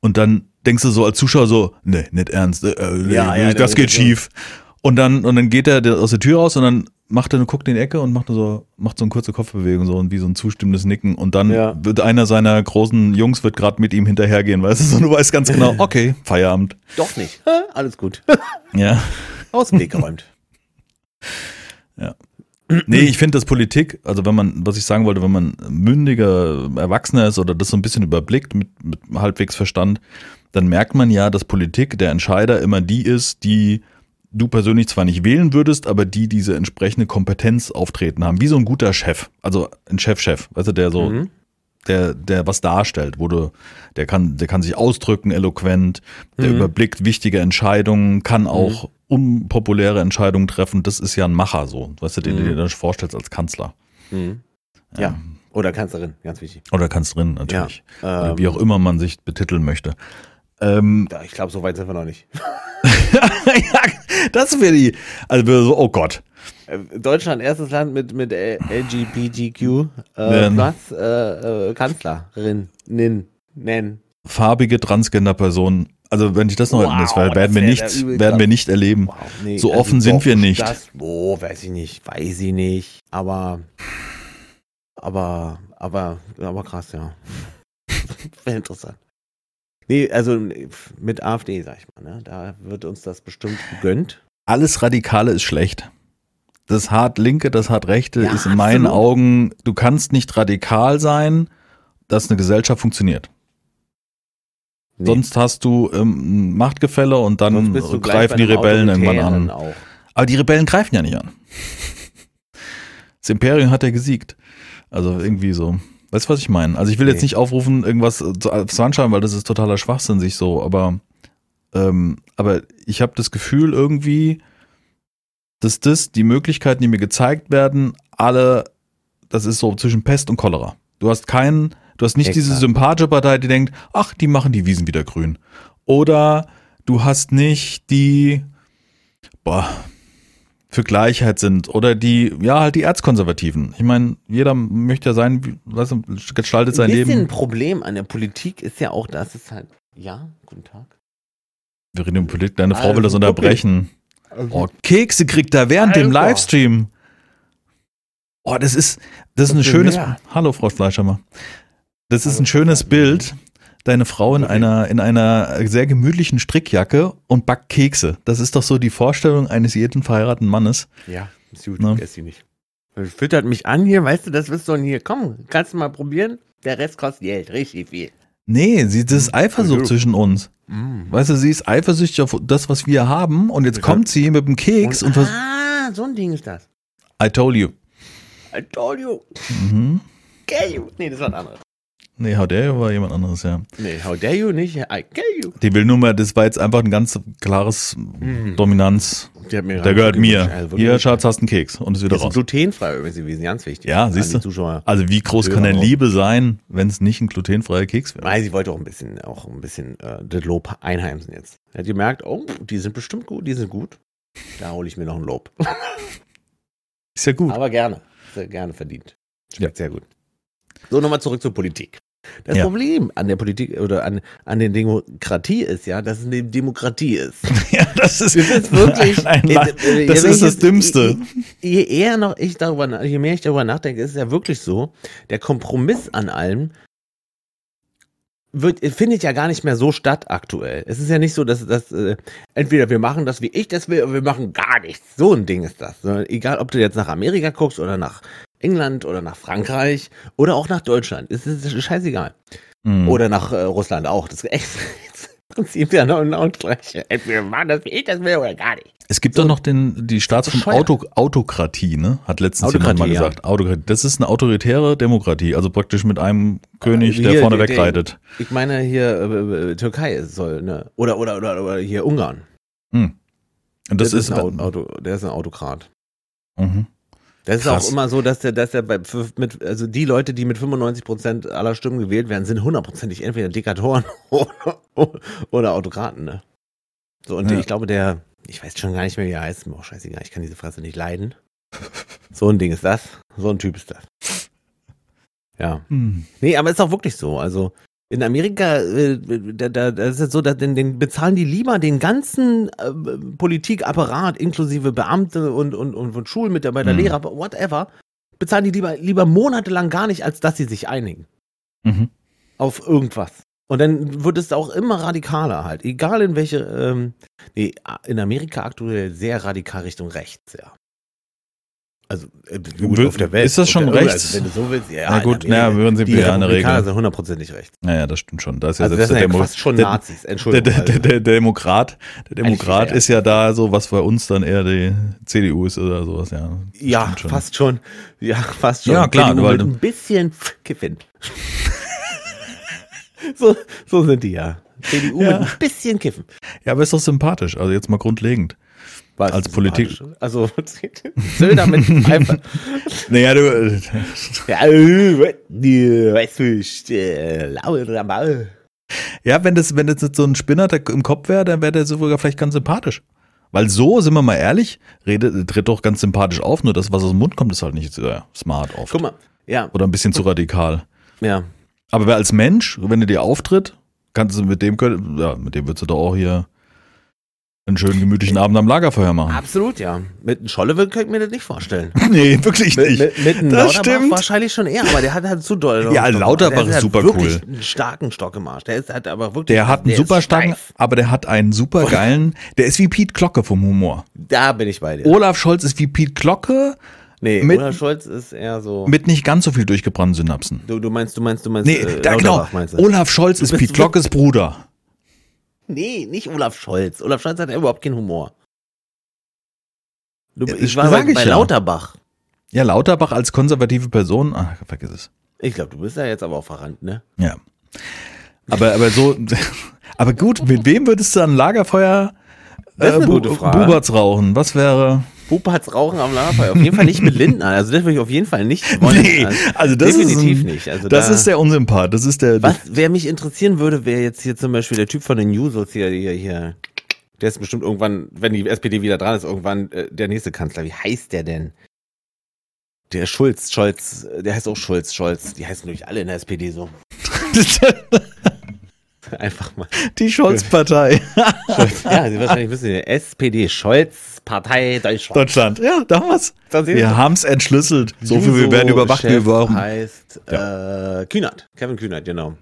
Und dann denkst du so als Zuschauer so, nee, nicht ernst, äh, äh, Ja, ja, das geht schief. Und dann, und dann geht er aus der Tür raus und dann macht er, guckt in die Ecke und macht so, macht so eine kurze Kopfbewegung so und wie so ein zustimmendes Nicken. Und dann Ja. wird einer seiner großen Jungs wird gerade mit ihm hinterhergehen, weißt du, so, du weißt ganz genau, okay, Feierabend. Doch nicht. Alles gut. Ja. Aus dem Weg geräumt. Nee, ich finde, dass Politik, also wenn man, was ich sagen wollte, wenn man mündiger Erwachsener ist oder das so ein bisschen überblickt mit, mit halbwegs Verstand, dann merkt man ja, dass Politik der Entscheider immer die ist, die du persönlich zwar nicht wählen würdest, aber die diese entsprechende Kompetenz auftreten haben. Wie so ein guter Chef, also ein Chef-Chef, weißt du, der so, Mhm. der, der was darstellt, wo du, der kann, der kann sich ausdrücken, eloquent, der Mhm. überblickt wichtige Entscheidungen, kann auch unpopuläre Entscheidungen treffen. Das ist ja ein Macher so, weißt du, den du Mhm. dir dann vorstellst als Kanzler. Mhm. Ja. Oder Kanzlerin, ganz wichtig. Oder Kanzlerin natürlich. Ja, ähm, wie auch immer man sich betiteln möchte. Ähm, ich glaube, so weit sind wir noch nicht. ja, das wäre die, also so, oh Gott. Äh, Deutschland, erstes Land mit, mit LGBTQ äh, Ähm. plus äh, äh, Kanzlerin, nin, nen. Farbige Transgender-Personen. Also wenn ich das noch, Wow, das werden das wir nicht, werden wir nicht erleben. Wow, nee, So offen sind doch, wir nicht. Das, oh, weiß ich nicht, weiß ich nicht. Aber, aber, aber, aber krass, ja. Wäre interessant. Nee, also mit AfD, sag ich mal, ne? Da wird uns das bestimmt gegönnt. Alles Radikale ist schlecht. Das hart Linke, das hart Rechte Ja, ist in meinen absolut. Augen, du kannst nicht radikal sein, dass eine Gesellschaft funktioniert. Nee. Sonst hast du ähm, ein Machtgefälle und dann greifen die Rebellen irgendwann an. Auch. Aber die Rebellen greifen ja nicht an. Das Imperium hat ja gesiegt. Also irgendwie so. Weißt du, was ich meine? Also ich will jetzt Nee. nicht aufrufen, irgendwas zu zu anschauen, weil das ist totaler Schwachsinn sich so, aber, ähm, aber ich habe das Gefühl irgendwie, dass das, die Möglichkeiten, die mir gezeigt werden, alle, das ist so zwischen Pest und Cholera. Du hast keinen, du hast nicht diese Exakt. sympathische Partei, die denkt, ach, die machen die Wiesen wieder grün. Oder du hast nicht die, boah, für Gleichheit sind oder die, ja, halt die Erzkonservativen. Ich meine, jeder möchte ja sein, wie- weißt du, gestaltet sein Ein bisschen ein Leben. Problem an der Politik ist ja auch, dass es halt, ja, guten Tag. Wir reden über Politik, deine Frau will das Also, unterbrechen. Oh, Kekse kriegt er während dem. Livestream. Oh, das ist, das ist ein für schönes, mehr? hallo Frau Fleischhammer. Das ist ein schönes Bild. Deine Frau in Okay. einer, in einer sehr gemütlichen Strickjacke und backt Kekse. Das ist doch so die Vorstellung eines jeden verheirateten Mannes. Ja, ist gut, Ne? esse sie nicht. Füttert mich an hier, weißt du, das wirst du hier. Komm, kannst du mal probieren? Der Rest kostet Geld, richtig viel. Nee, sie, das ist Eifersucht Mhm. zwischen uns. Mm. Weißt du, sie ist eifersüchtig auf das, was wir haben und jetzt Ja. kommt sie mit dem Keks und, vers ah, so ein Ding ist das. I told you. I told you. Mhm. You. Nee, das war ein anderes. Nee, how dare you war jemand anderes, ja. Nee, how dare you nicht? I kill you. Die will nur mal, das war jetzt einfach ein ganz klares Dominanz. Hat mir Der gehört mir. Also Hier, Schatz, hast einen Keks und ist wieder ist raus. glutenfrei übrigens gewesen, ganz wichtig. Ja, siehst du. Zuschauer. Also wie groß kann denn. Liebe sein, wenn es nicht ein glutenfreier Keks wäre? Nein, sie wollte auch ein bisschen, auch ein bisschen äh, das Lob einheimsen jetzt. Er hat gemerkt, oh, die sind bestimmt gut, die sind gut. Da hole ich mir noch ein Lob. Ist ja gut. Aber gerne. Sehr gerne verdient. Schmeckt Ja. sehr gut. So, nochmal zurück zur Politik. Das Ja. Problem an der Politik oder an, an der Demokratie ist ja, dass es eine Demokratie ist. Ja, das ist, Das ist wirklich. ein, ein, äh, das ist das Dümmste. Je, je eher noch ich darüber, je mehr ich darüber nachdenke, ist es ja wirklich so, der Kompromiss an allem wird, findet ja gar nicht mehr so statt aktuell. Es ist ja nicht so, dass, dass äh, entweder wir machen das, wie ich das will, oder wir machen gar nichts. So ein Ding ist das. Sondern egal, ob du jetzt nach Amerika guckst oder nach England oder nach Frankreich oder auch nach Deutschland. Es ist scheißegal. Mhm. Oder nach äh, Russland auch. Das ist echt im Prinzip ja genau genau das Gleiche. Entweder wir machen das, wie ich das will, oder gar nicht. Es gibt doch noch den, die Staatsform Bescheuert. Auto, Autokratie, ne? Hat letztens jemand mal Autokratie, ja. gesagt. Autokratie. Das ist eine autoritäre Demokratie, also praktisch mit einem König, der Hier, vorne der- wegreitet. Ich meine hier äh, äh, Türkei soll, ne? Oder, oder, oder, oder hier Ungarn. Hm. Und das, ist, ein Auto, Auto, der ist ein Autokrat. Mhm. Das ist Krass. auch immer so, dass der, dass der bei, mit, also die Leute, die mit 95 Prozent aller Stimmen gewählt werden, sind hundertprozentig entweder Diktatoren oder, oder Autokraten, ne? So, und Ja. ich glaube, der, ich weiß schon gar nicht mehr, wie er heißt, mir auch scheißegal, ich kann diese Fresse nicht leiden. So ein Ding ist das. So ein Typ ist das. Ja. Hm. Nee, aber ist auch wirklich so. Also in Amerika, äh, da, da, ist jetzt so, da, den, den bezahlen die lieber den ganzen äh, Politikapparat, inklusive Beamte und, und, und, und Schulmitarbeiter, Mhm. Lehrer, whatever, bezahlen die lieber, lieber monatelang gar nicht, als dass sie sich einigen Mhm. auf irgendwas. Und dann wird es auch immer radikaler halt. Egal in welche, ähm, nee, in Amerika aktuell sehr radikal Richtung rechts, ja. Also äh, gut, Wür- auf der Welt. ist das schon der, rechts? Also, wenn du so willst, ja. Na gut, naja, würden sie die der Republikaner Regel. sind hundertprozentig rechts. Naja, das stimmt schon. Da ist ja Also selbst das sind der, ja fast schon der, Nazis, der, Entschuldigung. der, der, also. der Demokrat, der Demokrat ist ja da so, was bei uns dann eher die CDU ist oder sowas, ja. Das ja, schon. fast schon. Ja, fast schon. Ja, klar, CDU weil ein bisschen Kiffen. so, so sind die ja. CDU Ja. mit ein bisschen Kiffen. Ja, aber ist doch sympathisch, also jetzt mal grundlegend. Was Als Politik-. Also, Söder mit Pfeife. Naja, du, äh, Ja, äh, die Weißfisch, äh, lauer Maul. ja, wenn das, wenn das jetzt so ein Spinner im Kopf wäre, dann wäre der sogar vielleicht ganz sympathisch. Weil so, sind wir mal ehrlich, redet, tritt doch ganz sympathisch auf, nur das, was aus dem Mund kommt, ist halt nicht so smart oft. Guck mal, ja, Oder ein bisschen zu radikal. ja. Aber wer als Mensch, wenn er dir auftritt, kannst du mit dem, können- ja, mit dem würdest du doch auch hier einen schönen gemütlichen Abend am Lagerfeuer machen. Absolut, ja. Mit einem Scholle könnte ich mir das nicht vorstellen. Nee, wirklich Mit, nicht. mit, mit einem Das Lauterbach stimmt. wahrscheinlich schon eher, aber der hat halt zu doll. Ja, Lauterbach Der ist hat super wirklich cool. einen starken Stock im Arsch. Der ist, hat aber wirklich. Der hat einen der super starken, steif. aber der hat einen super geilen, der ist wie Pete Glocke vom Humor. Da bin ich bei dir. Olaf Scholz ist wie Pete Glocke nee, mit- Olaf Scholz ist eher so. mit nicht ganz so viel durchgebrannten Synapsen. du, du meinst, du meinst, du meinst. Nee, äh, da, genau. Lauterbach meinst du? Olaf Scholz ist Pete Glockes Bruder. Nee, nicht Olaf Scholz. Olaf Scholz hat ja überhaupt keinen Humor. Du, ich war sag bei, bei. Lauterbach. Ja, Lauterbach als konservative Person, ach, vergiss es. Ich glaube, du bist ja jetzt aber auch verrannt, ne? Ja. Aber, aber so, aber gut, mit wem würdest du an Lagerfeuer eine Bu-. Buberts rauchen? Was wäre? Pupa rauchen am Lagerfeuer. Auf jeden Fall nicht mit Lindner. Also das würde ich auf jeden Fall nicht wollen. Nee, also das definitiv ist ein, nicht. Also das da, ist der Unsympath. Das ist der. Was, wer mich interessieren würde, wäre jetzt hier zum Beispiel der Typ von den Newsos hier, hier, hier. Der ist bestimmt irgendwann, wenn die SPD wieder dran ist, irgendwann äh, der nächste Kanzler. Wie heißt der denn? Der Schulz, Scholz, äh, der heißt auch Schulz, Scholz. Die heißen nämlich alle in der SPD so. Einfach mal. die Scholz-Partei. Scholz. Ja, Sie wahrscheinlich wissen, die SPD, Scholz, Partei Deutschland. Deutschland. Ja, damals. Wir haben es entschlüsselt. So viel, wir werden überwacht. Wir Chef brauchen. heißt äh, Kühnert. Kevin Kühnert, genau.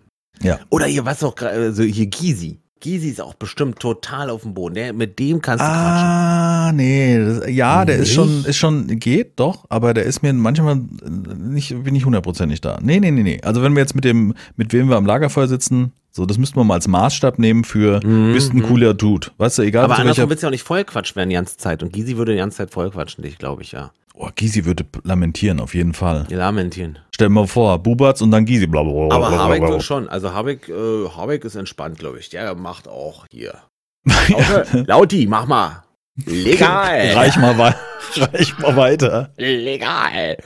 Ja. Oder hier, was auch gerade, also hier Gysi. Gysi ist auch bestimmt total auf dem Boden. Der, mit dem kannst du quatschen. Ah, nee, das, ja, der ist Nicht? schon, ist schon, geht doch, aber der ist mir manchmal nicht, bin ich hundertprozentig da. Nee, nee, nee, nee. Also wenn wir jetzt mit dem, mit wem wir am Lagerfeuer sitzen, so, das müssten wir mal als Maßstab nehmen für, bist ein cooler Dude. Weißt du, egal Aber zu andersrum willst du ja auch nicht vollquatscht werden die ganze Zeit. Und Gysi würde die ganze Zeit vollquatschen, dich, glaube ich, ja. oh, Gysi würde lamentieren, auf jeden Fall. Die lamentieren. Stell dir mal vor, Bubatz und dann Gysi, blablabla. Aber Habeck wird schon. Also Habeck, äh, Habeck ist entspannt, glaube ich. Der macht auch hier. Lauti, Lauti mach mal. Legal. Reich mal, reich mal weiter. Legal.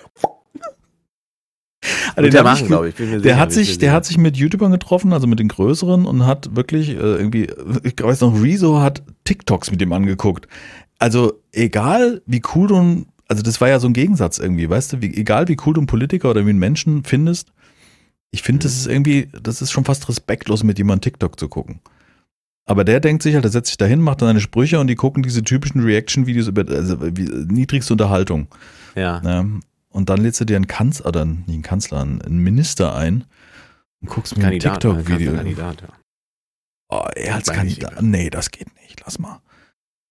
Also er hab ich machen, glaube ich. Bin mir Der sicher, hat sich, der hat sich mit YouTubern getroffen, also mit den größeren und hat wirklich äh, irgendwie, ich weiß noch, Rezo hat TikToks mit dem angeguckt. Also egal wie cool du, also das war ja so ein Gegensatz irgendwie, weißt du, wie, egal wie cool du einen Politiker oder wie einen Menschen findest, ich finde, das ist irgendwie, das ist schon fast respektlos, mit jemandem TikTok zu gucken. Aber der denkt sich halt, der setzt sich dahin, macht dann seine Sprüche und die gucken diese typischen Reaction-Videos über, also niedrigste Unterhaltung. Ja. Ja, und dann lädst du dir einen Kanzler, oder nicht einen Kanzler, einen Minister ein und guckst mir ein Kandidat. TikTok-Video. Kandidat, ja. Oh, er als Kandidat. Nee, das geht nicht. Lass mal.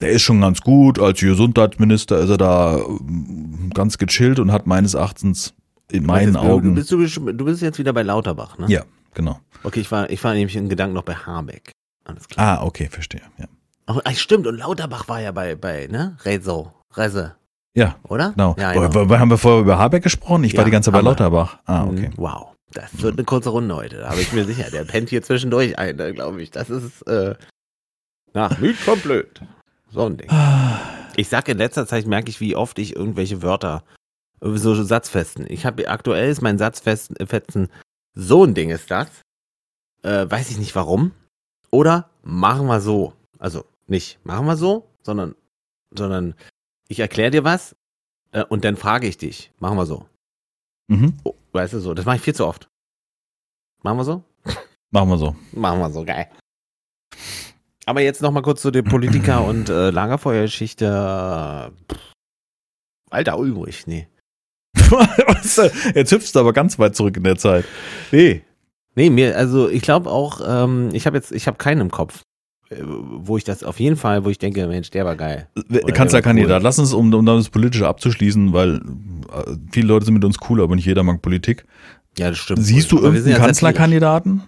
Der ist schon ganz gut. Als Gesundheitsminister ist er da ähm, ganz gechillt und hat meines Erachtens in meinen Du Augen. bist, du, bist, du bist jetzt wieder bei Lauterbach, ne? Ja, genau. Okay, ich war, ich war nämlich in Gedanken noch bei Habeck. Alles klar. Ah, okay, verstehe. Ja, ach, stimmt, und Lauterbach war ja bei, bei ne? Rezo. Reze, ja oder? genau. Ja, wo- Haben wir vorher über Habeck gesprochen? Ich war Ja, die ganze Zeit bei. Lauterbach. Ah, okay. Mhm, Wow. Das wird eine kurze Runde heute, da habe ich mir sicher. Der pennt hier zwischendurch ein, glaube ich. Das ist, äh, nach müd kommt blöd. So ein Ding. Ich sag in letzter Zeit, merke ich, wie oft ich irgendwelche Wörter, äh, so Satzfesten. Ich habe aktuell ist mein Satzfesten, so ein Ding ist das. Äh, weiß ich nicht warum. Oder machen wir so. Also nicht machen wir so, sondern, sondern ich erkläre dir was äh, und dann frage ich dich. Machen wir so. Mhm. Oh, weißt du so, das mache ich viel zu oft. Machen wir so? Machen wir so. Machen wir so, geil. Aber jetzt noch mal kurz zu der Politiker- und äh, Lagerfeuergeschichte. Alter Ulrich, nee. Jetzt hüpfst du aber ganz weit zurück in der Zeit. Nee. Nee, mir, also ich glaube auch, ähm, ich habe jetzt, ich habe keinen im Kopf, wo ich das auf jeden Fall, wo ich denke, Mensch, der war geil. der Kanzlerkandidat, war cool. lass uns, um, um das Politische abzuschließen, weil äh, viele Leute sind mit uns cool, aber nicht jeder mag Politik. Ja, das stimmt. Siehst du Aber irgendeinen ja. Kanzlerkandidaten?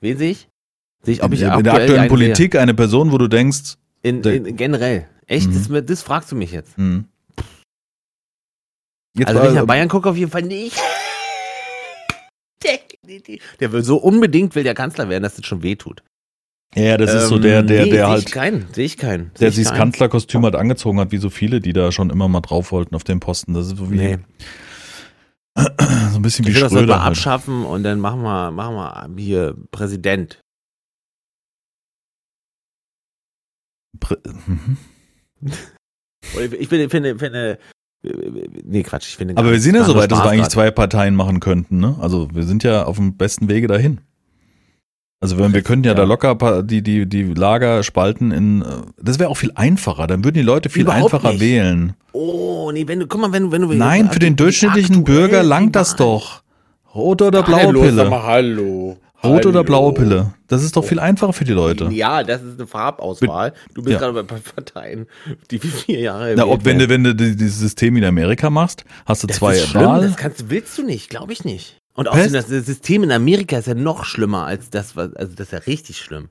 Wen sehe ich? Sehe ich, ob ich in, in der aktuellen Politik eine Person, wo du denkst? In, in, generell. Echt? Mhm. Das, das fragst du mich jetzt. hm. Jetzt Also wenn ich war- nach Bayern gucke, auf jeden Fall nicht. Der will so unbedingt will der Kanzler werden, dass das schon wehtut. Ja, das ist so Ähm, der, der, nee, der sehe halt, ich keinen, sehe ich keinen. der Sehe sich ich das. Kanzlerkostüm halt angezogen hat, wie so viele, die da schon immer mal drauf wollten auf den Posten. Das ist so wie Nee. so ein bisschen wie Ich will das halt mal Schröder. Halt. abschaffen und dann machen wir, machen wir hier Präsident. Prä- Mhm. Ich ich finde, finde, nee, Quatsch, ich finde. Aber wir sind ja Das so war nur weit, dass wir eigentlich zwei Parteien machen könnten. Ne? Also wir sind ja auf dem besten Wege dahin. Also wenn wir könnten ja, da Ja. locker pa- die, die, die Lager spalten in. äh, Das wäre auch viel einfacher. Dann würden die Leute viel Überhaupt einfacher nicht. wählen. Oh, nee, wenn du, guck mal, wenn du, wenn du. Nein, für den durchschnittlichen Bürger langt das Wahl- doch. Rote oder blaue Hallo, sag Pille. mal, hallo. Rote oder blaue Pille. Das ist doch viel einfacher für die Leute. Ja, das ist eine Farbauswahl. Du bist Ja. gerade bei Parteien, die wie vier Jahre. Na, ob wenn du, wenn du die- dieses System in Amerika machst, hast du Das zwei ist schlimm, Wahlen. das kannst, willst du nicht, glaube ich nicht. Und außerdem, das System in Amerika ist ja noch schlimmer als das, was, also das ist ja richtig schlimm.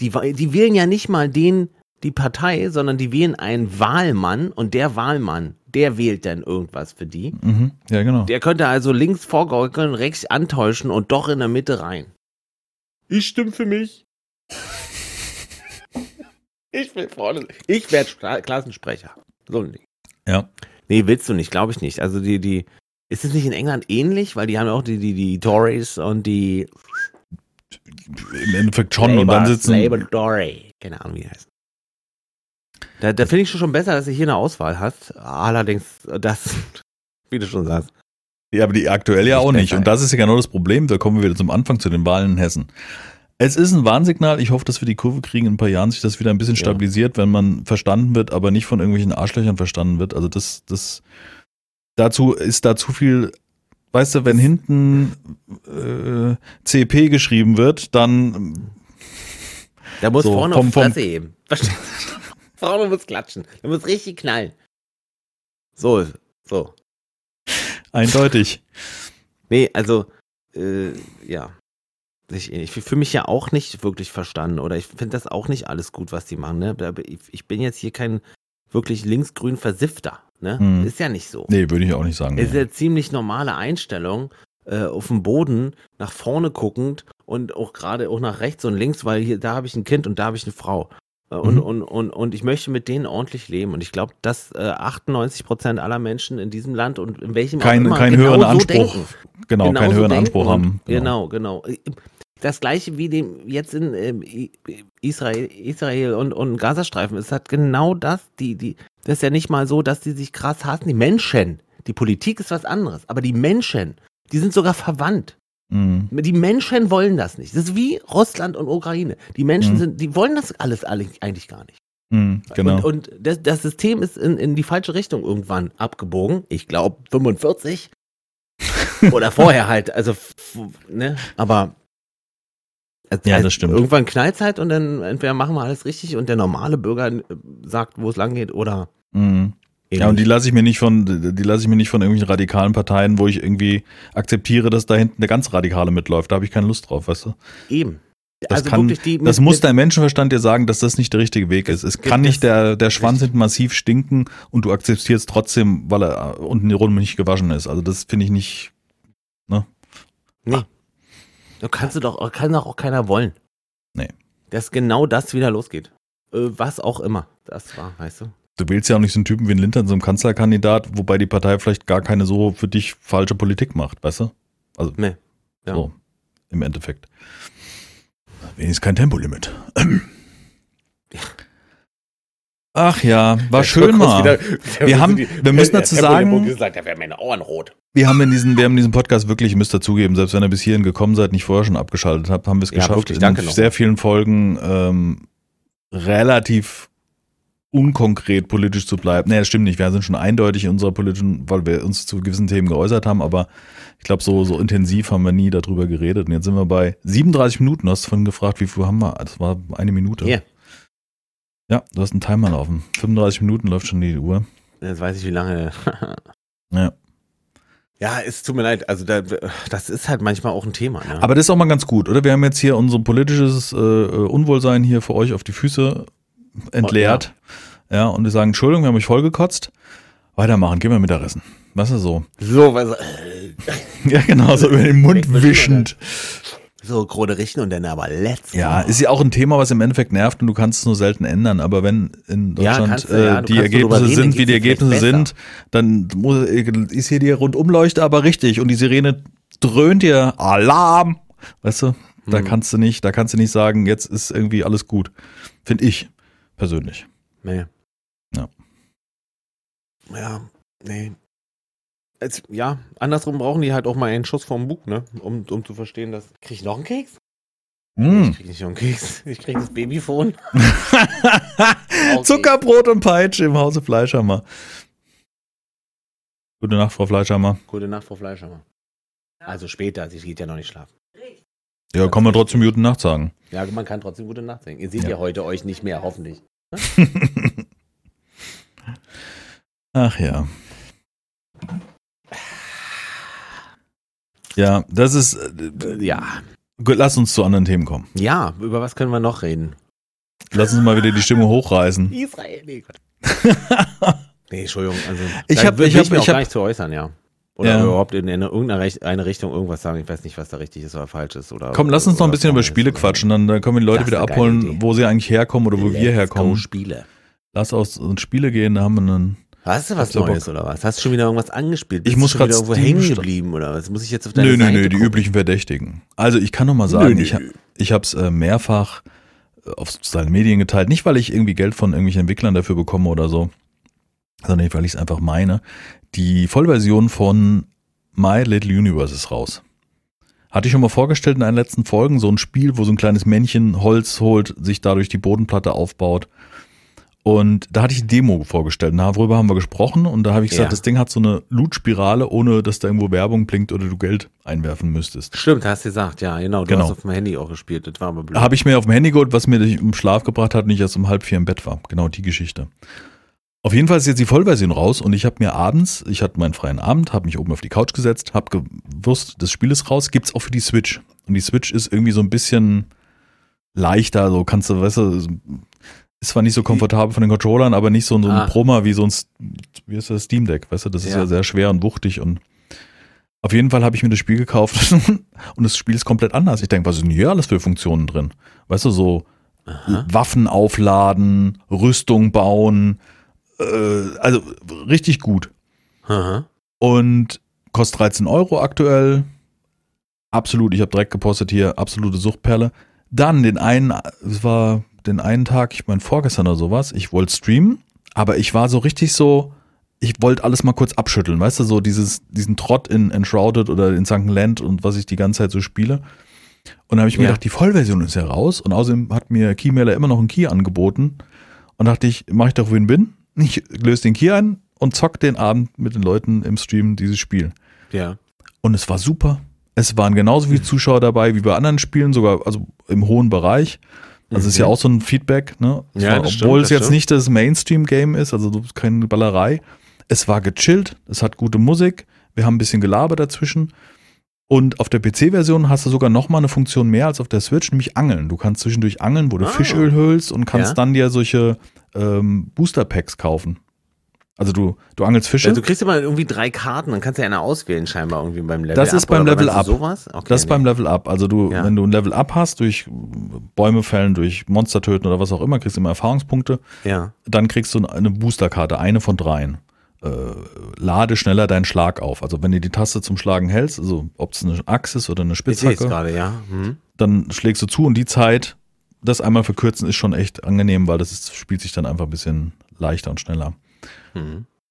Die, die wählen ja nicht mal den, die Partei, sondern die wählen einen Wahlmann und der Wahlmann, der wählt dann irgendwas für die. Mhm. Ja, genau. Der könnte also links vorgaukeln, rechts antäuschen und doch in der Mitte rein. Ich stimme für mich. ich will vorne. Ich werde Kla- Klassensprecher. So ein Ding. Ja. Nee, willst du nicht, glaube ich nicht. Also die, die, ist es nicht in England ähnlich? Weil die haben ja auch die, die, die Tories und die Im Endeffekt schon. und dann sitzen. Labour Tory. Keine Ahnung, wie die heißen. Da, da finde ich schon besser, dass du hier eine Auswahl hast. Allerdings, das, wie du schon sagst. Ja, aber die aktuell ja auch nicht. Und das ist ja genau das Problem. Da kommen wir wieder zum Anfang zu den Wahlen in Hessen. Es ist ein Warnsignal. Ich hoffe, dass wir die Kurve kriegen in ein paar Jahren, sich das wieder ein bisschen Ja. stabilisiert, wenn man verstanden wird, aber nicht von irgendwelchen Arschlöchern verstanden wird. Also das, das, dazu ist da zu viel, weißt du, wenn hinten äh, CP geschrieben wird, dann Da muss So, vorne vom- auf Fresse du? vorne muss klatschen. Da muss richtig knallen. So, so. Eindeutig. Nee, also, äh, ja. Ich, ich fühle mich ja auch nicht wirklich verstanden oder ich finde das auch nicht alles gut, was die machen. Ne? Ich bin jetzt hier kein wirklich linksgrün Versifter. Ne? Hm. Ist ja nicht so. Nee, würde ich auch nicht sagen. Ist Nee. ja ziemlich normale Einstellung äh, auf dem Boden, nach vorne guckend und auch gerade auch nach rechts und links, weil hier, da habe ich ein Kind und da habe ich eine Frau. Äh, Und, Mhm. und, und, und ich möchte mit denen ordentlich leben. Und ich glaube, dass äh, 98 Prozent aller Menschen in diesem Land und in welchem auch Kein, immer keinen genau höheren so Anspruch. denken. Genau, keinen Genauso höheren Anspruch haben. Genau, genau. Das gleiche wie dem jetzt in ähm, Israel, Israel und, und Gazastreifen. Es hat genau das, die, die, das ist ja nicht mal so, dass die sich krass hassen. Die Menschen, die Politik ist was anderes, aber die Menschen, die sind sogar verwandt. Mhm. Die Menschen wollen das nicht. Das ist wie Russland und Ukraine. Die Menschen Mhm. sind, die wollen das alles alle- eigentlich gar nicht. Mhm, genau. Und, und das, das System ist in, in die falsche Richtung irgendwann abgebogen. Ich glaube 45. Oder vorher halt. Also, ne? Aber. Ja, heißt, das stimmt. Irgendwann knallt halt und dann entweder machen wir alles richtig und der normale Bürger äh, sagt, wo es lang geht oder. Mhm. Ja, und die lasse ich mir nicht von, die lasse ich mir nicht von irgendwelchen radikalen Parteien, wo ich irgendwie akzeptiere, dass da hinten eine ganz radikale mitläuft. Da habe ich keine Lust drauf, weißt du? Eben. Das kann- die Das mit- muss dein Menschenverstand dir sagen, dass das nicht der richtige Weg ist. Es kann nicht der, der Schwanz hinten massiv stinken und du akzeptierst trotzdem, weil er unten die Runde nicht gewaschen ist. Also das finde ich nicht. Nee. Du kannst du doch, kann doch auch keiner wollen. Nee. Dass genau das wieder losgeht. Äh, was auch immer das war, weißt du? Du wählst ja auch nicht so einen Typen wie einen Lindern, so einen Kanzlerkandidat, wobei die Partei vielleicht gar keine so für dich falsche Politik macht, weißt du? Also Nee. Ja. so im Endeffekt. Wenigstens kein Tempolimit. Ach ja, war schön mal. Wir haben- wir müssen dazu sagen- gesagt, da wären meine Ohren rot. Wir haben in diesen, wir haben in diesem Podcast wirklich, ihr müsst dazugeben, selbst wenn ihr bis hierhin gekommen seid, nicht vorher schon abgeschaltet habt, haben wir es Ja, geschafft, wirklich, in sehr vielen Folgen ähm, relativ unkonkret politisch zu bleiben. Nee, das stimmt nicht. Wir sind schon eindeutig in unserer politischen, weil wir uns zu gewissen Themen geäußert haben, aber ich glaube, so, so intensiv haben wir nie darüber geredet. Und jetzt sind wir bei 37 Minuten. Du hast vorhin gefragt, wie viel haben wir? Das war eine Minute. Hier, Ja, du hast einen Timer laufen. 35 Minuten läuft schon die Uhr. jetzt weiß ich, wie lange. Ja. ja, es tut mir leid. Also, da, das ist halt manchmal auch ein Thema. Ne? Aber das ist auch mal ganz gut, oder? Wir haben jetzt hier unser politisches äh, Unwohlsein hier für euch auf die Füße entleert. Ja. und wir sagen, Entschuldigung, wir haben euch vollgekotzt. Weitermachen, gehen wir Mittagessen. Was ist so? so, was, äh, Ja, genau, so über den Mund wischend. So Krone richten und dann aber let's. Ja, ist ja auch ein Thema, was im Endeffekt nervt und du kannst es nur selten ändern. Aber wenn in Ja, Deutschland du, ja, äh, du die kannst drüber Ergebnisse reden, sind, wie die Ergebnisse sind, dann muss, ist hier die Rundumleuchte aber richtig und die Sirene dröhnt dir Alarm. Weißt du, da Hm. kannst du nicht, da kannst du nicht sagen, jetzt ist irgendwie alles gut. Finde ich persönlich. Nee. Ja. Ja, nee. Es, ja, andersrum brauchen die halt auch mal einen Schuss vom Bug, ne? Um, um zu verstehen, dass. Krieg ich noch einen Keks? Mm. Ich krieg nicht noch einen Keks. Ich krieg das Babyphone. Okay. Zuckerbrot und Peitsche im Hause Fleischhammer. Gute Nacht, Frau Fleischhammer. Gute Nacht, Frau Fleischhammer. Also später, sie geht ja noch nicht schlafen. Ja, kann man trotzdem gute Nacht sagen. Ja, man kann trotzdem gute Nacht singen. Ihr seht ja, Ja. heute euch nicht mehr, hoffentlich. Ach ja. Ja, das ist. Äh, Ja. gut, lass uns zu anderen Themen kommen. Ja, über was können wir noch reden? Lass uns mal wieder die Stimmung hochreißen. Israel, nee, Gott. nee, Entschuldigung, also. Ich da hab- will ich hab- mir auch ich hab- gar nicht zu äußern, ja. Oder Ja. überhaupt in eine, irgendeine Rech- eine Richtung irgendwas sagen. Ich weiß nicht, was da richtig ist oder falsch ist. Oder, Komm, lass uns noch ein bisschen über Spiele quatschen, dann, dann können wir die Leute wieder abholen, Idee. wo sie eigentlich herkommen oder wo wir Let's herkommen. Go Spiele. Lass aus uns Spiele gehen, da haben wir einen. Hast du was Bock? Neues oder was? Hast du schon wieder irgendwas angespielt? Ich Bist muss schon grad wieder irgendwo hängen geblieben oder was? Muss ich jetzt auf deine Nö, nö, Seite nö, die gucken? üblichen Verdächtigen. Also ich kann noch mal sagen, Nö, ich, nö. ha- ich habe es äh, mehrfach äh, auf sozialen Medien geteilt. Nicht, weil ich irgendwie Geld von irgendwelchen Entwicklern dafür bekomme oder so, sondern weil ich es einfach meine. Die Vollversion von My Little Universe ist raus. Hatte ich schon mal vorgestellt in einen letzten Folgen, so ein Spiel, wo so ein kleines Männchen Holz holt, sich dadurch die Bodenplatte aufbaut. Und da hatte ich die Demo vorgestellt. Darüber haben wir gesprochen und da habe ich gesagt, Ja. das Ding hat so eine Loot-Spirale, ohne dass da irgendwo Werbung blinkt oder du Geld einwerfen müsstest. Stimmt, hast du gesagt, ja, genau. Du Genau. hast auf dem Handy auch gespielt, das war aber blöd. Habe ich mir auf dem Handy geholt, was mir im Schlaf gebracht hat und ich erst um halb vier im Bett war. Genau die Geschichte. Auf jeden Fall ist jetzt die Vollversion raus und ich habe mir abends, ich hatte meinen freien Abend, habe mich oben auf die Couch gesetzt, habe gewusst, das Spiel ist raus, gibt's auch für die Switch. Und die Switch ist irgendwie so ein bisschen leichter, so kannst du, weißt du, ist zwar nicht so komfortabel von den Controllern, aber nicht so, so ein Ah. Proma wie so ein, wie ist das, Steam Deck, weißt du, das ist Ja. ja sehr schwer und wuchtig und auf jeden Fall habe ich mir das Spiel gekauft und das Spiel ist komplett anders. Ich denke, was sind hier alles für Funktionen drin? Weißt du, so Aha. Waffen aufladen, Rüstung bauen, äh, also richtig gut. Aha. Und kostet 13 Euro aktuell. Absolut, ich habe direkt gepostet hier, absolute Suchtperle. Dann den einen, es war den einen Tag, ich meine vorgestern oder sowas, ich wollte streamen, aber ich war so richtig so, ich wollte alles mal kurz abschütteln, weißt du, so dieses, diesen Trott in Enshrouded oder in Sunken Land und was ich die ganze Zeit so spiele. Und dann habe ich mir Ja. gedacht, die Vollversion ist ja raus und außerdem hat mir Keymailer immer noch einen Key angeboten und dachte ich, mache ich doch Win-Win, ich löse den Key ein und zock den Abend mit den Leuten im Stream dieses Spiel. Ja. Und es war super. Es waren genauso viele Zuschauer dabei wie bei anderen Spielen, sogar also im hohen Bereich. Also es ist ja Mhm. auch so ein Feedback, ne? Ja, war, obwohl es jetzt stimmt. nicht das Mainstream-Game ist, also keine Ballerei. Es war gechillt, es hat gute Musik, wir haben ein bisschen Gelaber dazwischen. Und auf der PC-Version hast du sogar noch mal eine Funktion mehr als auf der Switch, nämlich Angeln. Du kannst zwischendurch angeln, wo du Ah. Fischöl hölst und kannst Ja. dann dir solche ähm, Booster-Packs kaufen. Also du, du angelst Fische. Also du kriegst immer irgendwie drei Karten, dann kannst du ja eine auswählen scheinbar irgendwie beim Level Das ist Up, beim Level Up. Sowas? Okay, Das ist nee. beim Level Up. Also du, Ja. wenn du ein Level Up hast, durch Bäume fällen, durch Monster töten oder was auch immer, kriegst du immer Erfahrungspunkte. Ja. Dann kriegst du eine Boosterkarte, eine von dreien. Äh, lade schneller deinen Schlag auf. Also wenn du die Taste zum Schlagen hältst, also ob es eine Axt ist oder eine Spitzhacke, gerade, ja. Hm. dann schlägst du zu und die Zeit, das einmal verkürzen, ist schon echt angenehm, weil das ist, spielt sich dann einfach ein bisschen leichter und schneller.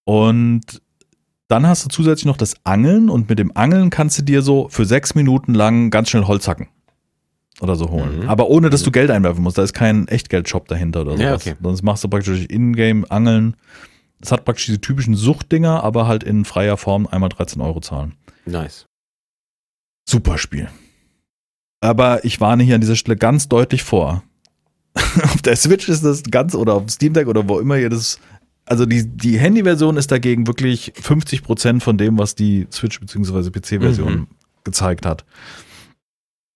Und dann hast du zusätzlich noch das Angeln und mit dem Angeln kannst du dir so für sechs Minuten lang ganz schnell Holz hacken. Oder so holen. Mhm. Aber ohne, dass Mhm. du Geld einwerfen musst. Da ist kein Echtgeldshop dahinter oder sowas. Ja, okay. Sonst machst du praktisch Ingame Angeln. Das hat praktisch diese typischen Suchtdinger, aber halt in freier Form einmal 13 Euro zahlen. Nice. Super Spiel. Aber ich warne hier an dieser Stelle ganz deutlich vor. auf der Switch ist das ganz, oder auf Steam Deck oder wo immer ihr das. Also die, die Handy-Version ist dagegen wirklich 50% von dem, was die Switch- bzw. PC-Version Mhm. gezeigt hat.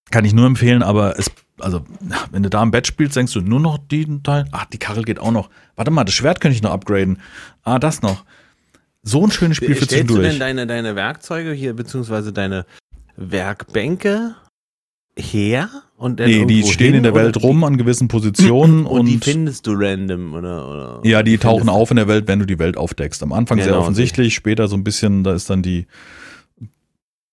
Kann ich nur empfehlen, aber es, also, wenn du da im Bett spielst, denkst du nur noch den Teil. Ach, die Karre geht auch noch. Warte mal, das Schwert könnte ich noch upgraden. Ah, das noch. So ein schönes Spiel für Stellst du zwischendurch. denn deine, deine Werkzeuge hier, beziehungsweise deine Werkbänke her? Und Nee, die stehen in der Welt rum an gewissen Positionen Und, und, die findest du random, oder? oder ja, die tauchen auf in der Welt, wenn du die Welt aufdeckst. Am Anfang sehr Genau, offensichtlich, später so ein bisschen, da ist dann die,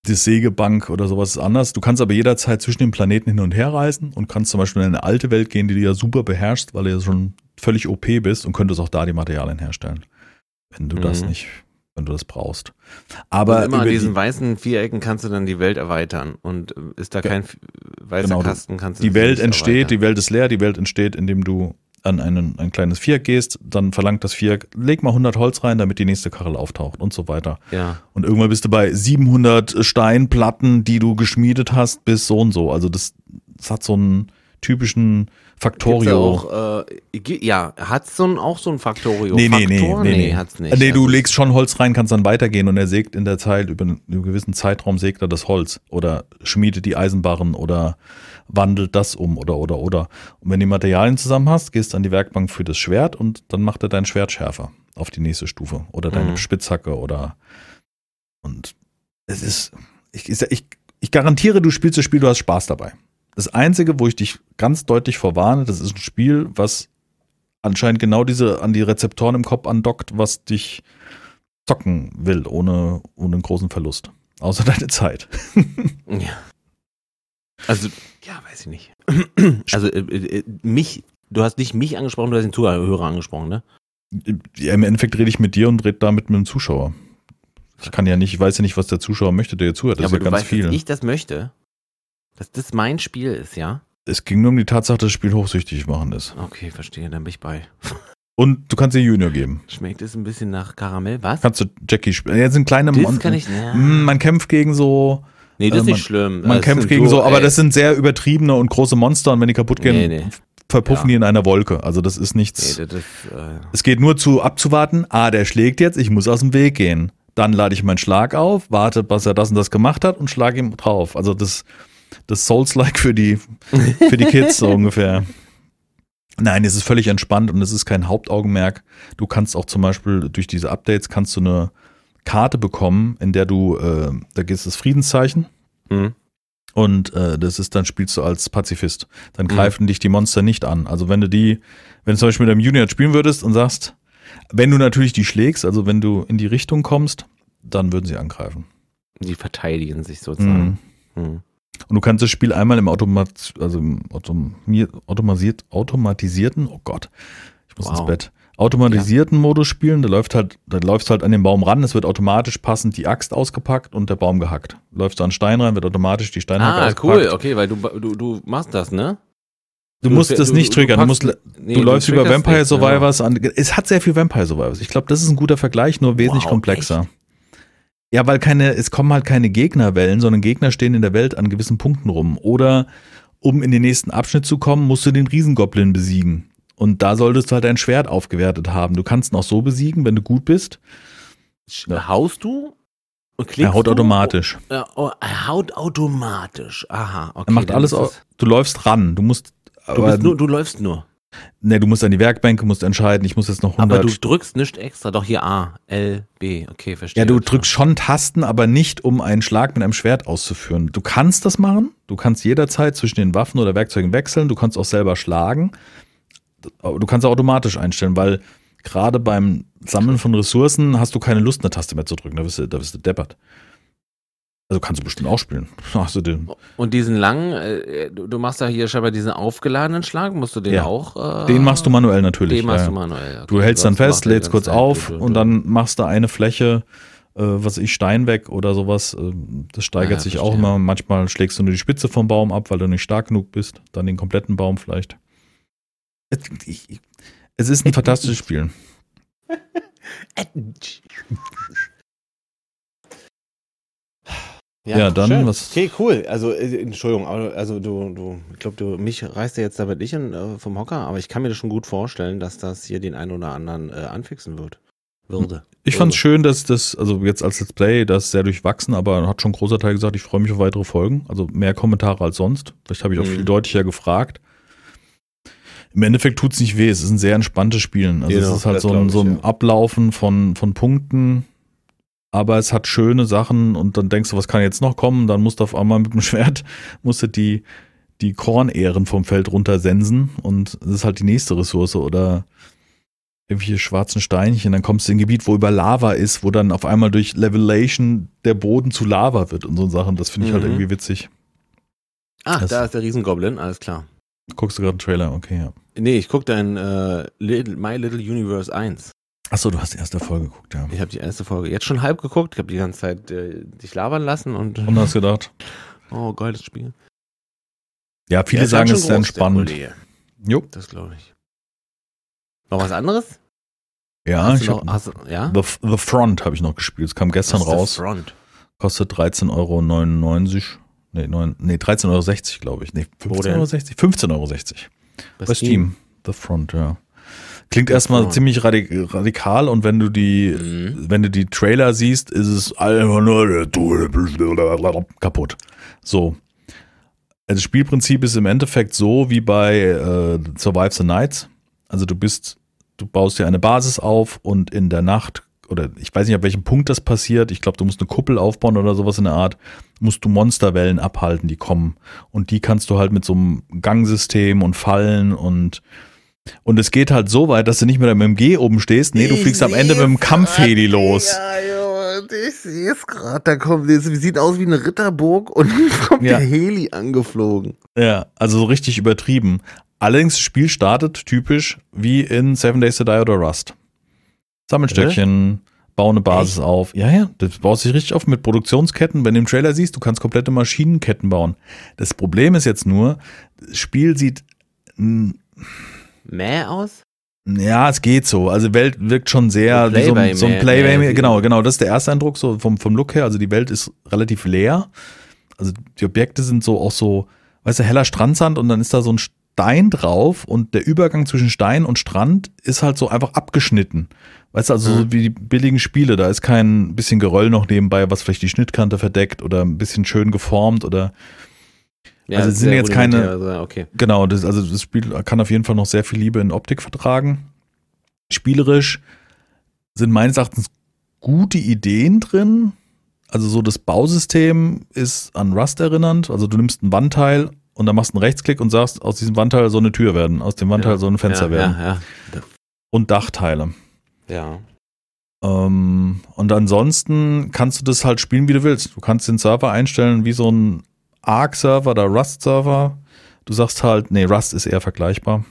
die Sägebank oder sowas anders. Du kannst aber jederzeit zwischen den Planeten hin und her reisen und kannst zum Beispiel in eine alte Welt gehen, die du ja super beherrschst, weil du ja schon völlig OP bist und könntest auch da die Materialien herstellen. Wenn du das Mhm. nicht, wenn du das brauchst. Aber Aber immer an diesen die, weißen Vierecken kannst du dann die Welt erweitern. Und äh, ist da Ja. kein f- weißer Genau, Kasten, kannst du die Welt entsteht, erweitern. die Welt ist leer, die Welt entsteht, indem du an einen, ein kleines Viereck gehst, dann verlangt das Viereck, leg mal 100 Holz rein, damit die nächste Kachel auftaucht und so weiter. Ja. Und irgendwann bist du bei 700 Steinplatten, die du geschmiedet hast, bis so und so. Also das, das hat so einen typischen Factorio. auch, äh, ja, so ein, auch so ein Factorio? Nee, nee, nee, nee, nee. hat's nicht. Nee, du Also, legst schon Holz rein, kannst dann weitergehen und er sägt in der Zeit, über einen, über einen gewissen Zeitraum sägt er das Holz oder schmiedet die Eisenbarren oder wandelt das um oder, oder, oder. Und wenn du die Materialien zusammen hast, gehst du an die Werkbank für das Schwert und dann macht er dein Schwert schärfer auf die nächste Stufe oder deine Mhm. Spitzhacke oder und es ist, ich, ich, ich garantiere, du spielst das Spiel, du hast Spaß dabei. Das Einzige, wo ich dich ganz deutlich vorwarne, das ist ein Spiel, was anscheinend genau diese an die Rezeptoren im Kopf andockt, was dich zocken will, ohne, ohne einen großen Verlust. Außer deine Zeit. Ja. Also, ja, weiß ich nicht. Also, äh, äh, mich, du hast nicht mich angesprochen, du hast den Zuhörer angesprochen, ne? Ja, Im Endeffekt rede ich mit dir und rede damit mit dem Zuschauer. Ich kann ja nicht, ich weiß ja nicht, was der Zuschauer möchte, der hier zuhört. Das ja, ist aber ja du ganz weißt, viel. dass ich das möchte. Dass das mein Spiel ist, ja? es ging nur um die Tatsache, dass das Spiel hochsüchtig machen ist. Okay, verstehe, dann bin ich bei. Und du kannst dir Junior geben. Schmeckt es ein bisschen nach Karamell? Was? Kannst du Jackie spielen. Ja, sind kleine Das Mon- kann ich. Ja. Mm, Man kämpft gegen so, Nee, das äh, ist man- nicht schlimm. man Das kämpft gegen so, aber ey, das sind sehr übertriebene und große Monster und wenn die kaputt gehen, Nee, nee. verpuffen Ja. die in einer Wolke. Also das ist nichts. Nee, das. Äh, Es geht nur zu abzuwarten, ah, der schlägt jetzt, ich muss aus dem Weg gehen. Dann lade ich meinen Schlag auf, warte, bis er das und das gemacht hat und schlage ihm drauf. Also das, das Souls-like für die, für die Kids so ungefähr. Nein, es ist völlig entspannt und es ist kein Hauptaugenmerk. Du kannst auch zum Beispiel durch diese Updates kannst du eine Karte bekommen, in der du, äh, da gibt das Friedenszeichen hm. und äh, das ist, dann spielst du als Pazifist. Dann Mhm. greifen dich die Monster nicht an. Also wenn du die, wenn du zum Beispiel mit einem Junior spielen würdest und sagst, wenn du natürlich die schlägst, also wenn du in die Richtung kommst, dann würden sie angreifen. Die verteidigen sich sozusagen. Mhm. Und du kannst das Spiel einmal im Automat, also im automi- automatisiert, automatisierten, oh Gott, ich muss Wow. ins Bett, automatisierten Modus spielen. Da läuft halt, da läufst du halt an den Baum ran, es wird automatisch passend die Axt ausgepackt und der Baum gehackt. Läufst du an Stein rein, wird automatisch die Steinhacke Ah, ausgepackt. cool, okay, weil du, du, du machst das, ne? Du musst das nicht triggern, du, musst, nee, du läufst über Vampire nicht, genau. Survivors an. Es hat sehr viel Vampire Survivors. Ich glaube, das ist ein guter Vergleich, nur wesentlich Wow, komplexer. Ja, weil keine, es kommen halt keine Gegnerwellen, sondern Gegner stehen in der Welt an gewissen Punkten rum. Oder um in den nächsten Abschnitt zu kommen, musst du den Riesengoblin besiegen. Und da solltest du halt dein Schwert aufgewertet haben. Du kannst ihn auch so besiegen, wenn du gut bist. Ja. Haust du? Und Er haut du? automatisch. Oh, er haut automatisch. Aha, okay. Er macht alles au- Du läufst ran. Du musst, Du, nur, du läufst nur. Nee, du musst an die Werkbänke, musst entscheiden. Ich muss jetzt noch 100. Aber du drückst nicht extra. Doch hier A, L, B. Okay, verstehe. Ja, du drückst schon Tasten, aber nicht, um einen Schlag mit einem Schwert auszuführen. Du kannst das machen. Du kannst jederzeit zwischen den Waffen oder Werkzeugen wechseln. Du kannst auch selber schlagen. Du kannst auch automatisch einstellen, weil gerade beim Sammeln von Ressourcen hast du keine Lust, eine Taste mehr zu drücken. Da bist du, da bist du deppert. Also kannst du bestimmt auch spielen. Hast du den, Und diesen langen, äh, du, machst da hier scheinbar diesen aufgeladenen Schlag, musst du den Ja. auch. Äh, den machst du manuell natürlich. Den machst ja. du manuell. okay. Du hältst dann fest, lädst kurz auf Du, du, und du. dann machst du eine Fläche, äh, was ich, Stein weg oder sowas. äh, Das steigert Ja, sich auch immer. Manchmal schlägst du nur die Spitze vom Baum ab, weil du nicht stark genug bist. Dann den kompletten Baum vielleicht. Es, ich- es ist ein fantastisches Spiel. Ja, dann schön. was- Okay, cool. Also, äh, Entschuldigung, aber, also du, du, ich glaube, du, mich reißt ja jetzt damit nicht in, äh, vom Hocker, aber ich kann mir das schon gut vorstellen, dass das hier den einen oder anderen äh, anfixen wird. Würde. Ich fand es schön, dass das, also jetzt als Let's Play, das ist sehr durchwachsen, aber hat schon ein großer Teil gesagt, ich freue mich auf weitere Folgen. Also mehr Kommentare als sonst. Vielleicht habe ich auch Mhm. viel deutlicher gefragt. Im Endeffekt tut es nicht weh, es ist ein sehr entspanntes Spielen. Also Genau, es ist halt so ein, so ein ja. Ablaufen von, von Punkten, aber es hat schöne Sachen und dann denkst du, was kann jetzt noch kommen? Dann musst du auf einmal mit dem Schwert, musst du die, die Kornähren vom Feld runtersensen und das ist halt die nächste Ressource oder irgendwelche schwarzen Steinchen, dann kommst du in ein Gebiet, wo über Lava ist, wo dann auf einmal durch Levelation der Boden zu Lava wird und so Sachen. Das finde ich halt Mhm. irgendwie witzig. Ah, das- da ist der Riesengoblin, alles klar. Guckst du gerade einen Trailer? Okay, ja. Nee, ich gucke dein äh, Little, My Little Universe 1. Achso, du hast die erste Folge geguckt, ja. Ich habe die erste Folge jetzt schon halb geguckt. Ich habe die ganze Zeit äh, dich labern lassen und. Und hast gedacht? Oh, geiles Spiel. Ja, viele ist sagen, es ist. Kollege. Jo. Das glaube ich. Noch was anderes? Ja, Hast ich noch, hast, ja? The, The Front habe ich noch gespielt. Es kam gestern Was raus. The Front. Kostet 13,99 Euro. Nee, nee 13,60 Euro, glaube ich. Nee, Wo denn? 15,60 Euro. 15,60 Euro. Bei Steam. The Front, ja. Klingt erstmal Front. ziemlich radik radikal und wenn du die, Mhm. wenn du die Trailer siehst, ist es einfach nur kaputt. So. Also das Spielprinzip ist im Endeffekt so wie bei äh, Survive the Nights. Also du bist, du baust dir eine Basis auf und in der Nacht, oder ich weiß nicht, ab welchem Punkt das passiert, ich glaube, du musst eine Kuppel aufbauen oder sowas in der Art, musst du Monsterwellen abhalten, die kommen. Und die kannst du halt mit so einem Gangsystem und Fallen und und es geht halt so weit, dass du nicht mit dem G oben stehst. Nee, du Ich fliegst am Ende mit dem seh's Kampfheli los. Ja, jo, ich sehe es gerade. Da kommt, das sieht aus wie eine Ritterburg und kommt Ja. der Heli angeflogen. Ja, also so richtig übertrieben. Allerdings, das Spiel startet typisch wie in Seven Days to Die oder Rust. Sammelstöckchen, bau eine Basis auf. Ja, ja, das baut sich richtig auf mit Produktionsketten. Wenn du im Trailer siehst, du kannst komplette Maschinenketten bauen. Das Problem ist jetzt nur, das Spiel sieht, Mäh aus? Ja, es geht so. Also Welt wirkt schon sehr So so ein, so ein Playway. Genau, genau. Das ist der erste Eindruck so vom, vom Look her. Also die Welt ist relativ leer. Also die Objekte sind so auch so, weißt du, heller Strandsand und dann ist da so ein Stein drauf und der Übergang zwischen Stein und Strand ist halt so einfach abgeschnitten. Weißt du, also so Mhm. wie die billigen Spiele, da ist kein bisschen Geröll noch nebenbei, was vielleicht die Schnittkante verdeckt oder ein bisschen schön geformt oder Ja, Also es sind jetzt keine- also, Okay. Genau, das, also das Spiel kann auf jeden Fall noch sehr viel Liebe in Optik vertragen. Spielerisch sind meines Erachtens gute Ideen drin. Also so das Bausystem ist an Rust erinnernd. Also du nimmst ein Wandteil und dann machst du einen Rechtsklick und sagst, aus diesem Wandteil soll eine Tür werden, aus dem Wandteil Ja. soll ein Fenster ja, werden. Ja, Und Dachteile. ja. Ähm, und ansonsten kannst du das halt spielen, wie du willst. Du kannst den Server einstellen wie so ein Arc-Server oder Rust-Server. Du sagst halt, nee, Rust ist eher vergleichbar.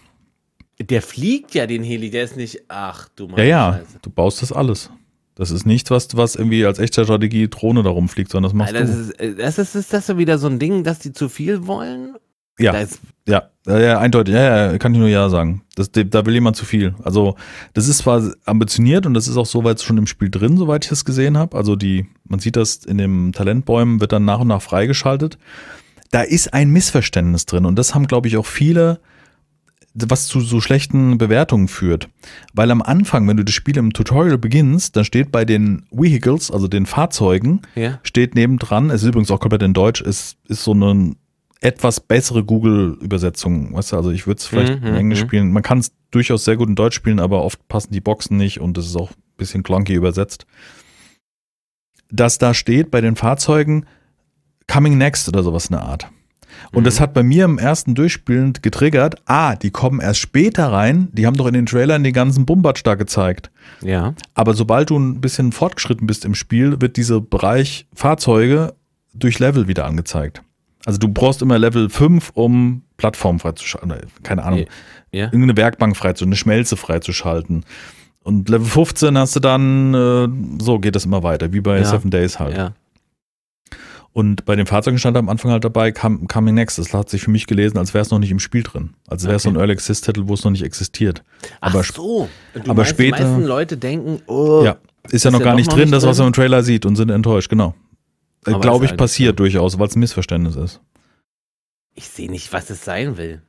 Der fliegt ja den Heli, der ist nicht. Ach du Ja, meine ja, Scheiße. du baust das alles. Das ist nicht was, was irgendwie als echte Strategie Drohne da rumfliegt, sondern das machst Alter, das du. ist, äh, das ist, ist das so wieder so ein Ding, dass die zu viel wollen? Ja. Da ist, Ja, ja, ja, eindeutig. Ja, ja, kann ich nur ja sagen. Das, da will jemand zu viel. Also, das ist zwar ambitioniert und das ist auch soweit schon im Spiel drin, soweit ich das gesehen habe. Also, die, man sieht das in den Talentbäumen, wird dann nach und nach freigeschaltet. Da ist ein Missverständnis drin und das haben, glaube ich, auch viele, was zu so schlechten Bewertungen führt. Weil am Anfang, wenn du das Spiel im Tutorial beginnst, dann steht bei den Vehicles, also den Fahrzeugen, ja. steht nebendran, es ist übrigens auch komplett in Deutsch, es ist so eine etwas bessere Google-Übersetzung. Weißt du, also ich würde es vielleicht Mhm, in Englisch mhm. spielen. Man kann es durchaus sehr gut in Deutsch spielen, aber oft passen die Boxen nicht und es ist auch ein bisschen clunky übersetzt. Dass da steht bei den Fahrzeugen Coming Next oder sowas in der Art. Und Mhm. das hat bei mir im ersten Durchspielen getriggert, ah, die kommen erst später rein, die haben doch in den Trailern den ganzen Bumbatsch da gezeigt. Ja. Aber sobald du ein bisschen fortgeschritten bist im Spiel, wird dieser Bereich Fahrzeuge durch Level wieder angezeigt. Also du brauchst immer Level 5, um Plattformen freizuschalten. Keine Ahnung. Ja. Irgendeine Werkbank freizuschalten, eine Schmelze freizuschalten. Und Level 15 hast du dann, äh, so geht das immer weiter, wie bei Ja. Seven Days halt. Ja. Und bei den Fahrzeugen stand am Anfang halt dabei, Come- Coming Next. Das hat sich für mich gelesen, als wäre es noch nicht im Spiel drin. Als wäre es so ein Okay. Early Access Titel, wo es noch nicht existiert. Aber Ach so. Du aber meinst, später- Die meisten Leute denken, oh, Ja, ist ja Ist noch ja gar doch nicht noch drin, nicht das, was man im Trailer sieht und sind enttäuscht, genau. Äh, Glaube ich, halt passiert so. durchaus, weil es ein Missverständnis ist. ich sehe nicht, was es sein will.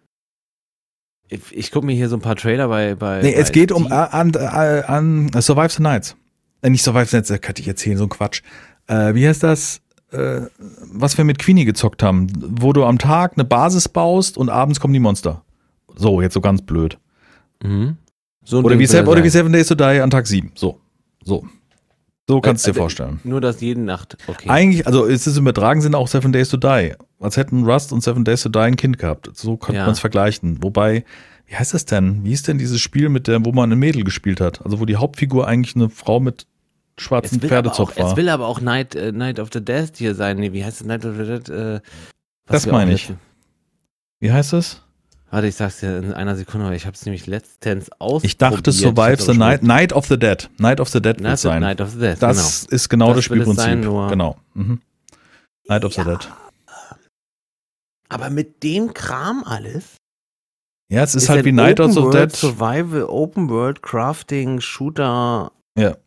Ich, ich gucke mir hier so ein paar Trailer bei. bei Nee, es bei geht um äh, an, äh, an äh, Survive the Nights. Äh, nicht Survive the Nights, da könnte ich erzählen, so ein Quatsch. Äh, wie heißt das? Äh, was wir mit Queenie gezockt haben, wo du am Tag eine Basis baust und abends kommen die Monster. So, jetzt so ganz blöd. Mhm. So ein Oder wie, Seven, er oder wie. Seven Days to Die an Tag 7. So. So. So kannst du dir äh, vorstellen. Nur das jede Nacht. Okay. Eigentlich, also es ist im übertragen Sinne auch Seven Days to Die. Als hätten Rust und Seven Days to Die ein Kind gehabt. So könnte Ja. man es vergleichen. Wobei, wie heißt das denn? Wie ist denn dieses Spiel, mit der, wo man ein Mädel gespielt hat? Also wo die Hauptfigur eigentlich eine Frau mit auch, Pferdezopf war. es will aber auch Night, äh, Night of the Dead hier sein. Nee, wie heißt es? Night of the Dead? Äh, Das meine ich. Wie heißt es? Warte, ich sag's dir in einer Sekunde, ich habe es nämlich letztens ausprobiert. Ich dachte Survive the Night, Night of the Dead. Night of the Dead wird sein. Night of the Dead, das ist genau das, Das Spielprinzip. sein, genau. Mhm. Night of the Ja. Dead. genau. Aber mit dem Kram alles? Ja, es ist, halt ein wie Night of the Dead. Survival, Open World, Crafting, Shooter. Ja.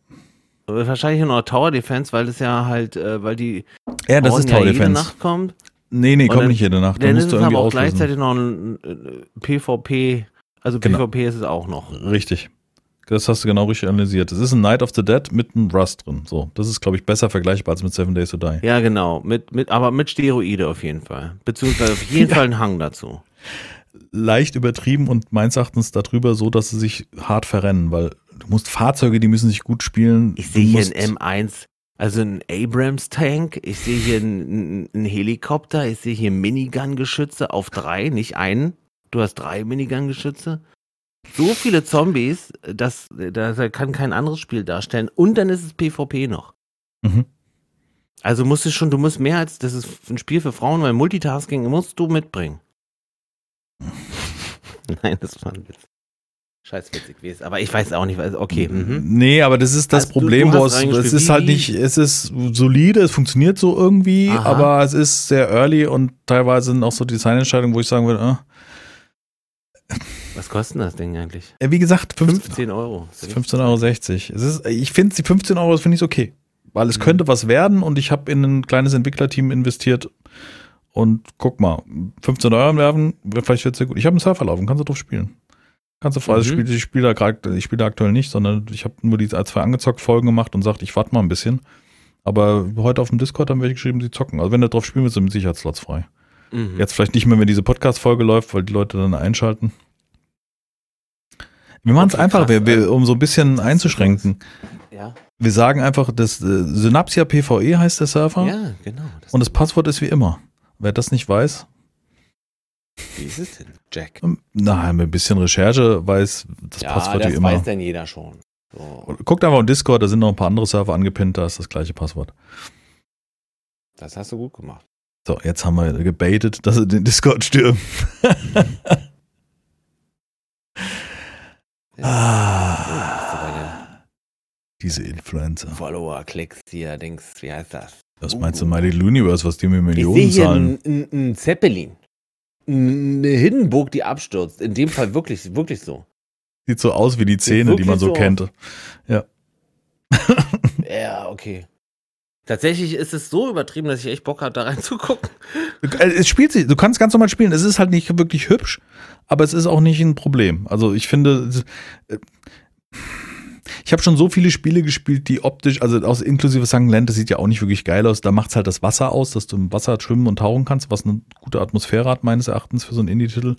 Wahrscheinlich nur Tower Defense, weil es ja halt, äh, weil die Ja, das Horden ist Tower ja jede Defense. Nacht kommt. Nee, nee, Und kommt dann- nicht jede Nacht. Da Dann ist musst du irgendwie aber auch auslösen. gleichzeitig noch ein äh, PvP, also Genau. PvP ist es auch noch. Richtig. Das hast du genau richtig analysiert. Es ist ein Night of the Dead mit einem Rust drin. So, das ist, glaube ich, besser vergleichbar als mit Seven Days to Die. Ja, genau, mit, mit, aber mit Steroide auf jeden Fall. Beziehungsweise auf jeden Fall ein Hang dazu. Leicht übertrieben und meines Erachtens darüber so, dass sie sich hart verrennen, weil du musst Fahrzeuge, die müssen sich gut spielen. Ich sehe hier einen M1, also einen Abrams-Tank, ich sehe hier einen, einen Helikopter, ich sehe hier Minigun-Geschütze auf drei, nicht einen. Du hast drei Minigun-Geschütze. So viele Zombies, das, das kann kein anderes Spiel darstellen. Und dann ist es PvP noch. Mhm. Also musst du schon, du musst mehr als, das ist ein Spiel für Frauen, weil Multitasking musst du mitbringen. Nein, das war ein Witz. Scheiß witzig gewesen. Aber ich weiß auch nicht, was, okay. Mhm. Nee, aber das ist das Also du- Problem, du hast wo es, es ist halt nicht, es ist solide, es funktioniert so irgendwie, Aha. aber es ist sehr early und teilweise sind auch so Designentscheidungen, wo ich sagen würde, äh, Was kostet das Ding eigentlich? Ja, wie gesagt, 15, 15 Euro. 15,60 Euro. Es ist, ich finde die 15 Euro finde ich okay. Weil es mhm. könnte was werden und ich habe in ein kleines Entwicklerteam investiert und guck mal, 15 Euro werfen, vielleicht wird es sehr gut. Ich habe einen Surfer laufen, kannst du drauf spielen. Kannst du frei, mhm. also ich spiele da ich spiele da aktuell nicht, sondern ich habe nur die zwei angezockt Folgen gemacht und sagt, ich warte mal ein bisschen. Aber heute auf dem Discord haben wir geschrieben, sie zocken. Also wenn du drauf spielen willst, sind Sicherheitsslots frei. Mhm. Jetzt vielleicht nicht mehr, wenn diese Podcast-Folge läuft, weil die Leute dann einschalten. Wir machen es einfach, wir, wir, um so ein bisschen einzuschränken. Ja. Wir sagen einfach, das äh, Synapsia PVE heißt der Server. Ja, genau. Das und das Passwort ist wie immer. Wer das nicht weiß. Wie ist es denn, Jack? Ähm, na, mit ein bisschen Recherche weiß das ja, Passwort das wie immer. Das weiß denn jeder schon. So. Guckt einfach auf Discord, da sind noch ein paar andere Server angepinnt, da ist das gleiche Passwort. Das hast du gut gemacht. So, jetzt haben wir gebaitet, dass sie den Discord stürmen. ja. ah, diese Influencer. Follower, Klicks hier, Dings, wie heißt das? Was meinst du, My Little Universe, was die mir Millionen ich zahlen? Ein, ein, ein Zeppelin. Eine Hindenburg, die abstürzt. In dem Fall wirklich, wirklich so. Sieht so aus wie die Zähne, die man so, so kennt. Ja. ja, okay. Tatsächlich ist es so übertrieben, dass ich echt Bock habe, da reinzugucken. Äh, es spielt sich, du kannst ganz normal spielen. Es ist halt nicht wirklich hübsch, aber es ist auch nicht ein Problem. Also ich finde, äh, ich habe schon so viele Spiele gespielt, die optisch, also aus inklusive St. Land, das sieht ja auch nicht wirklich geil aus. Da macht es halt das Wasser aus, dass du im Wasser schwimmen und tauchen kannst, was eine gute Atmosphäre hat, meines Erachtens, für so einen Indie-Titel.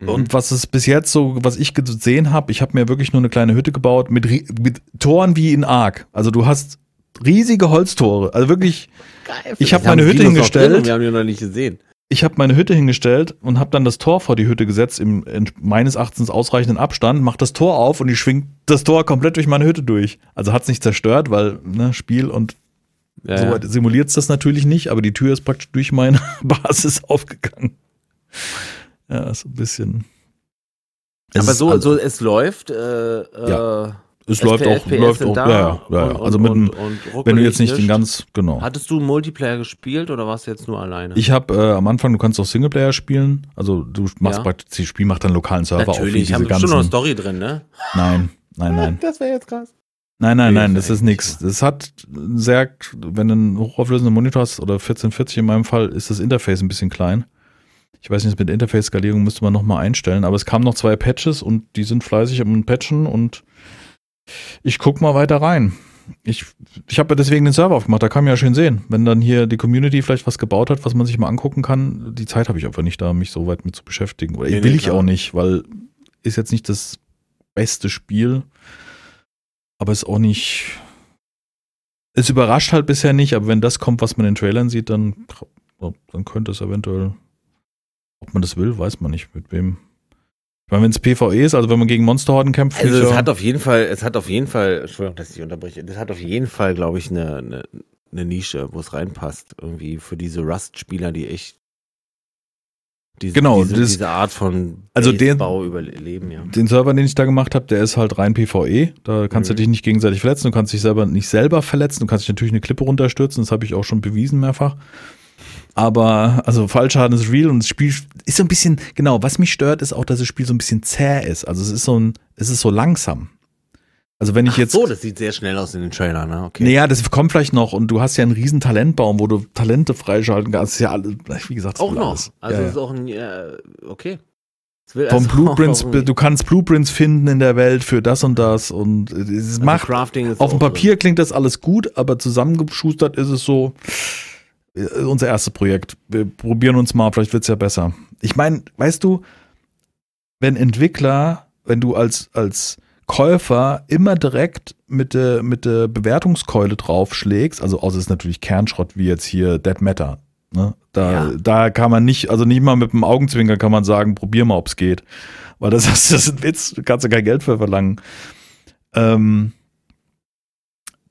Mhm. Und was es bis jetzt so, was ich gesehen habe, ich habe mir wirklich nur eine kleine Hütte gebaut mit, mit Toren wie in Ark. Also du hast riesige Holztore. Also wirklich. Geil, ich habe meine Hütte hingestellt. Wir haben die noch nicht gesehen. Ich habe meine Hütte hingestellt und habe dann das Tor vor die Hütte gesetzt im meines Erachtens ausreichenden Abstand, mach das Tor auf und ich schwing das Tor komplett durch meine Hütte durch. Also hat's nicht zerstört, weil ne, Spiel und ja, so ja. simuliert es das natürlich nicht, aber die Tür ist praktisch durch meine Basis aufgegangen. Ja, so ein bisschen. Aber so, also, so es läuft. Äh, ja. Äh, es läuft auch, läuft auch, ja, ja, ja. Und, also mit und, und, wenn du jetzt nicht den ganz, genau. Hattest du Multiplayer gespielt oder warst du jetzt nur alleine? Ich habe äh, am Anfang, du kannst auch Singleplayer spielen, also du machst ja. praktisch, das Spiel macht dann lokalen Server Natürlich, auf. Natürlich, haben schon noch eine Story drin, ne? Nein, nein, nein. das wäre jetzt krass. Nein, nein, nein, das ist nichts. Das hat sehr, wenn du einen hochauflösenden Monitor hast oder 1440 in meinem Fall, ist das Interface ein bisschen klein. Ich weiß nicht, mit Interface-Skalierung müsste man nochmal einstellen, aber es kamen noch zwei Patches und die sind fleißig am Patchen und ich guck mal weiter rein. Ich, ich habe ja deswegen den Server aufgemacht, da kann man ja schön sehen. Wenn dann hier die Community vielleicht was gebaut hat, was man sich mal angucken kann, die Zeit habe ich einfach nicht da, mich so weit mit zu beschäftigen. Oder nee, will nee, ich auch nicht, weil ist jetzt nicht das beste Spiel, aber ist auch nicht. Es überrascht halt bisher nicht, aber wenn das kommt, was man in den Trailern sieht, dann, dann könnte es eventuell ob man das will, weiß man nicht. Mit wem. Ich meine, wenn es PvE ist, also wenn man gegen Monsterhorden kämpft. Also es hat auf jeden Fall, es hat auf jeden Fall, Entschuldigung, dass ich unterbreche, das hat auf jeden Fall, glaube ich, eine, eine, eine Nische, wo es reinpasst. Irgendwie für diese Rust-Spieler, die echt diese, genau, diese, das, diese Art von also den, Bau überleben, ja. Den Server, den ich da gemacht habe, der ist halt rein PvE. Da kannst mhm. du dich nicht gegenseitig verletzen, du kannst dich selber nicht selber verletzen, du kannst dich natürlich eine Klippe runterstürzen, das habe ich auch schon bewiesen mehrfach. Aber, also Fallschaden ist real und das Spiel ist so ein bisschen, genau, was mich stört, ist auch, dass das Spiel so ein bisschen zäh ist. Also es ist so ein, es ist so langsam. Also wenn ich Ach jetzt. so, das sieht sehr schnell aus in den Trailern, ne? Okay. Naja, das kommt vielleicht noch und du hast ja einen riesen Talentbaum, wo du Talente freischalten kannst. Ja, wie gesagt, auch noch. Alles. Also ja, ist auch ein, ja, okay. Vom also Blueprints, du kannst Blueprints finden in der Welt für das und das und es also macht, auf dem Papier so. klingt das alles gut, aber zusammengeschustert ist es so, äh, unser erstes Projekt. Wir probieren uns mal, vielleicht wird es ja besser. Ich meine, weißt du, wenn Entwickler, wenn du als, als Käufer immer direkt mit der, mit der Bewertungskeule draufschlägst, also außer es ist natürlich Kernschrott wie jetzt hier Dead Matter. Ne? Da, ja. da kann man nicht, also nicht mal mit dem Augenzwinker kann man sagen, probier mal, ob es geht. Weil das, das ist ein Witz, du kannst ja kein Geld für verlangen. Ähm,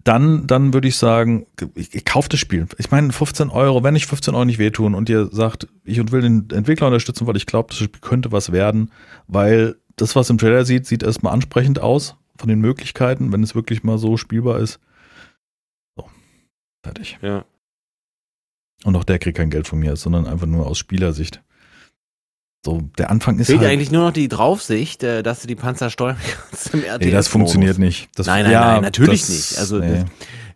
dann, dann würde ich sagen, ich, ich kaufe das Spiel. Ich meine, 15 Euro, wenn ich 15 Euro nicht wehtun und ihr sagt, ich will den Entwickler unterstützen, weil ich glaube, das Spiel könnte was werden, weil das, was im Trailer sieht, sieht erstmal ansprechend aus von den Möglichkeiten, wenn es wirklich mal so spielbar ist. So, fertig. Ja. Und auch der kriegt kein Geld von mir, sondern einfach nur aus Spielersicht. So, der Anfang ist Fehlt halt. eigentlich nur noch die Draufsicht, äh, dass du die Panzer steuern kannst im RTS. nee, das funktioniert nicht. Das, Nein, nein, ja, nein, natürlich das- nicht. Also nee.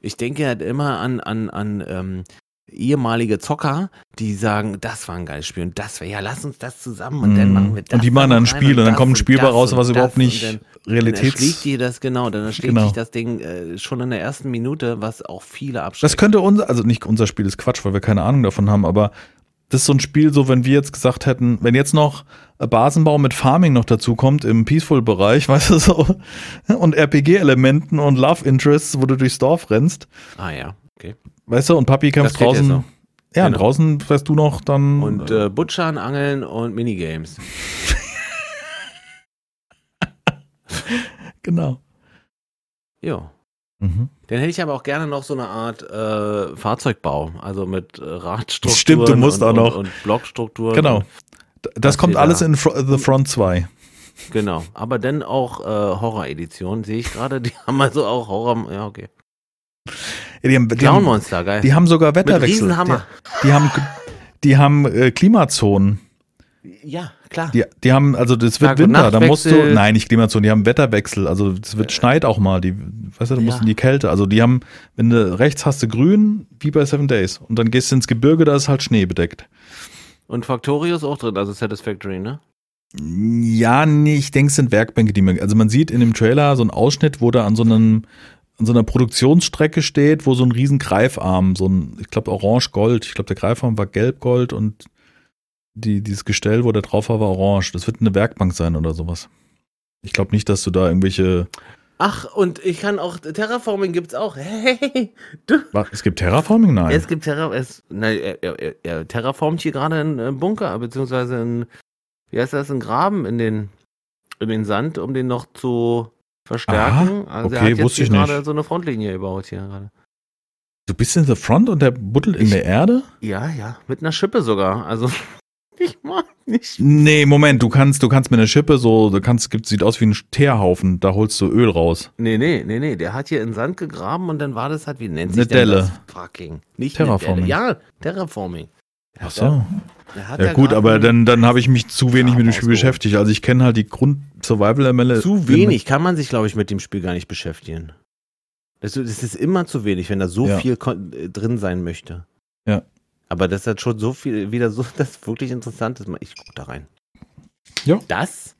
Ich denke halt immer an, an, an ähm, ehemalige Zocker, die sagen, das war ein geiles Spiel und das war, ja, lass uns das zusammen und dann Mhm. machen wir das. Und die machen da dann ein Spiel und dann das kommt ein Spiel das raus, und was das überhaupt und nicht dann- Realitäts. Dann erschlägt dir das, genau, dann erschlägt Genau. dich das Ding äh, schon in der ersten Minute, was auch viele Das abschreckt. könnte unser, also nicht unser Spiel ist Quatsch, weil wir keine Ahnung davon haben, aber das ist so ein Spiel, so wenn wir jetzt gesagt hätten, wenn jetzt noch Basenbau mit Farming noch dazu kommt im Peaceful-Bereich, weißt du so, und RPG-Elementen und Love Interests, wo du durchs Dorf rennst, ah ja, okay. weißt du, und Papi kämpft draußen. so. Ja, und Genau. draußen fährst du noch dann. Und äh, Butchern, Angeln und Minigames. genau. Jo. Mhm. Dann hätte ich aber auch gerne noch so eine Art äh, Fahrzeugbau, also mit äh, Radstrukturen Stimmt, du musst und, auch noch. und, und Blockstrukturen. Genau. Das kommt alles da- in Fro The Front 2. genau. Aber dann auch äh, Horror-Edition, sehe ich gerade. Die haben also auch Horror. Ja, okay. Ja, die, haben, die, Clown Monster, geil. die haben sogar mit Wetterwechsel. Riesenhammer. Die, die haben, die haben äh, Klimazonen. Ja, klar. Die, die haben, also das wird Tag- Winter, da musst du, nein, nicht Klimazonen, die haben Wetterwechsel, also es wird schneit auch mal, die, weißt du, du musst Ja. in die Kälte, also die haben, wenn du rechts hast du grün, wie bei Seven Days, und dann gehst du ins Gebirge, da ist halt Schnee bedeckt. Und Factorius auch drin, also Satisfactory, ne? Ja, nee, ich denke, es sind Werkbänke, die man, also man sieht in dem Trailer so einen Ausschnitt, wo da an so einem, an so einer Produktionsstrecke steht, wo so ein riesen Greifarm, so ein, ich glaube orange-gold, ich glaube der Greifarm war gelb-gold und die, dieses Gestell, wo der drauf war, war orange. Das wird eine Werkbank sein oder sowas. Ich glaube nicht, dass du da irgendwelche, Ach, und ich kann auch, Terraforming gibt's auch. Hey, du. Was, es gibt Terraforming? Nein. Es gibt Terra, es, nein, er, er, er- er terraformt hier gerade einen äh, Bunker, beziehungsweise einen, wie heißt das, einen Graben in den, in den Sand, um den noch zu verstärken. also er okay, hat jetzt wusste hier ich nicht. gerade so eine Frontlinie gebaut hier gerade. du bist in the front und der buddelt in Ich- der Erde? Ja, ja, mit einer Schippe sogar. Also, ich mag nicht. Nee, Moment, du kannst, du kannst mit einer Schippe so, du kannst, gibt, sieht aus wie ein Teerhaufen, da holst du Öl raus. Nee, nee, nee, nee, der hat hier in Sand gegraben und dann war das halt, wie nennt sich Eine denn Delle. das? Fucking. Nicht eine Terraforming. Delle. Ja, Terraforming. Der Ach so. der Ja gut, aber dann, dann habe ich mich zu wenig mit dem Spiel beschäftigt. Also ich kenne halt die Grund-Survival-Elemente. Zu wenig kann man sich, glaube ich, mit dem Spiel gar nicht beschäftigen. Das, das ist immer zu wenig, wenn da so Ja. viel äh, drin sein möchte. Ja. Aber das hat schon so viel, wieder so, das wirklich interessant ist. Ich gucke da rein. Ja. Das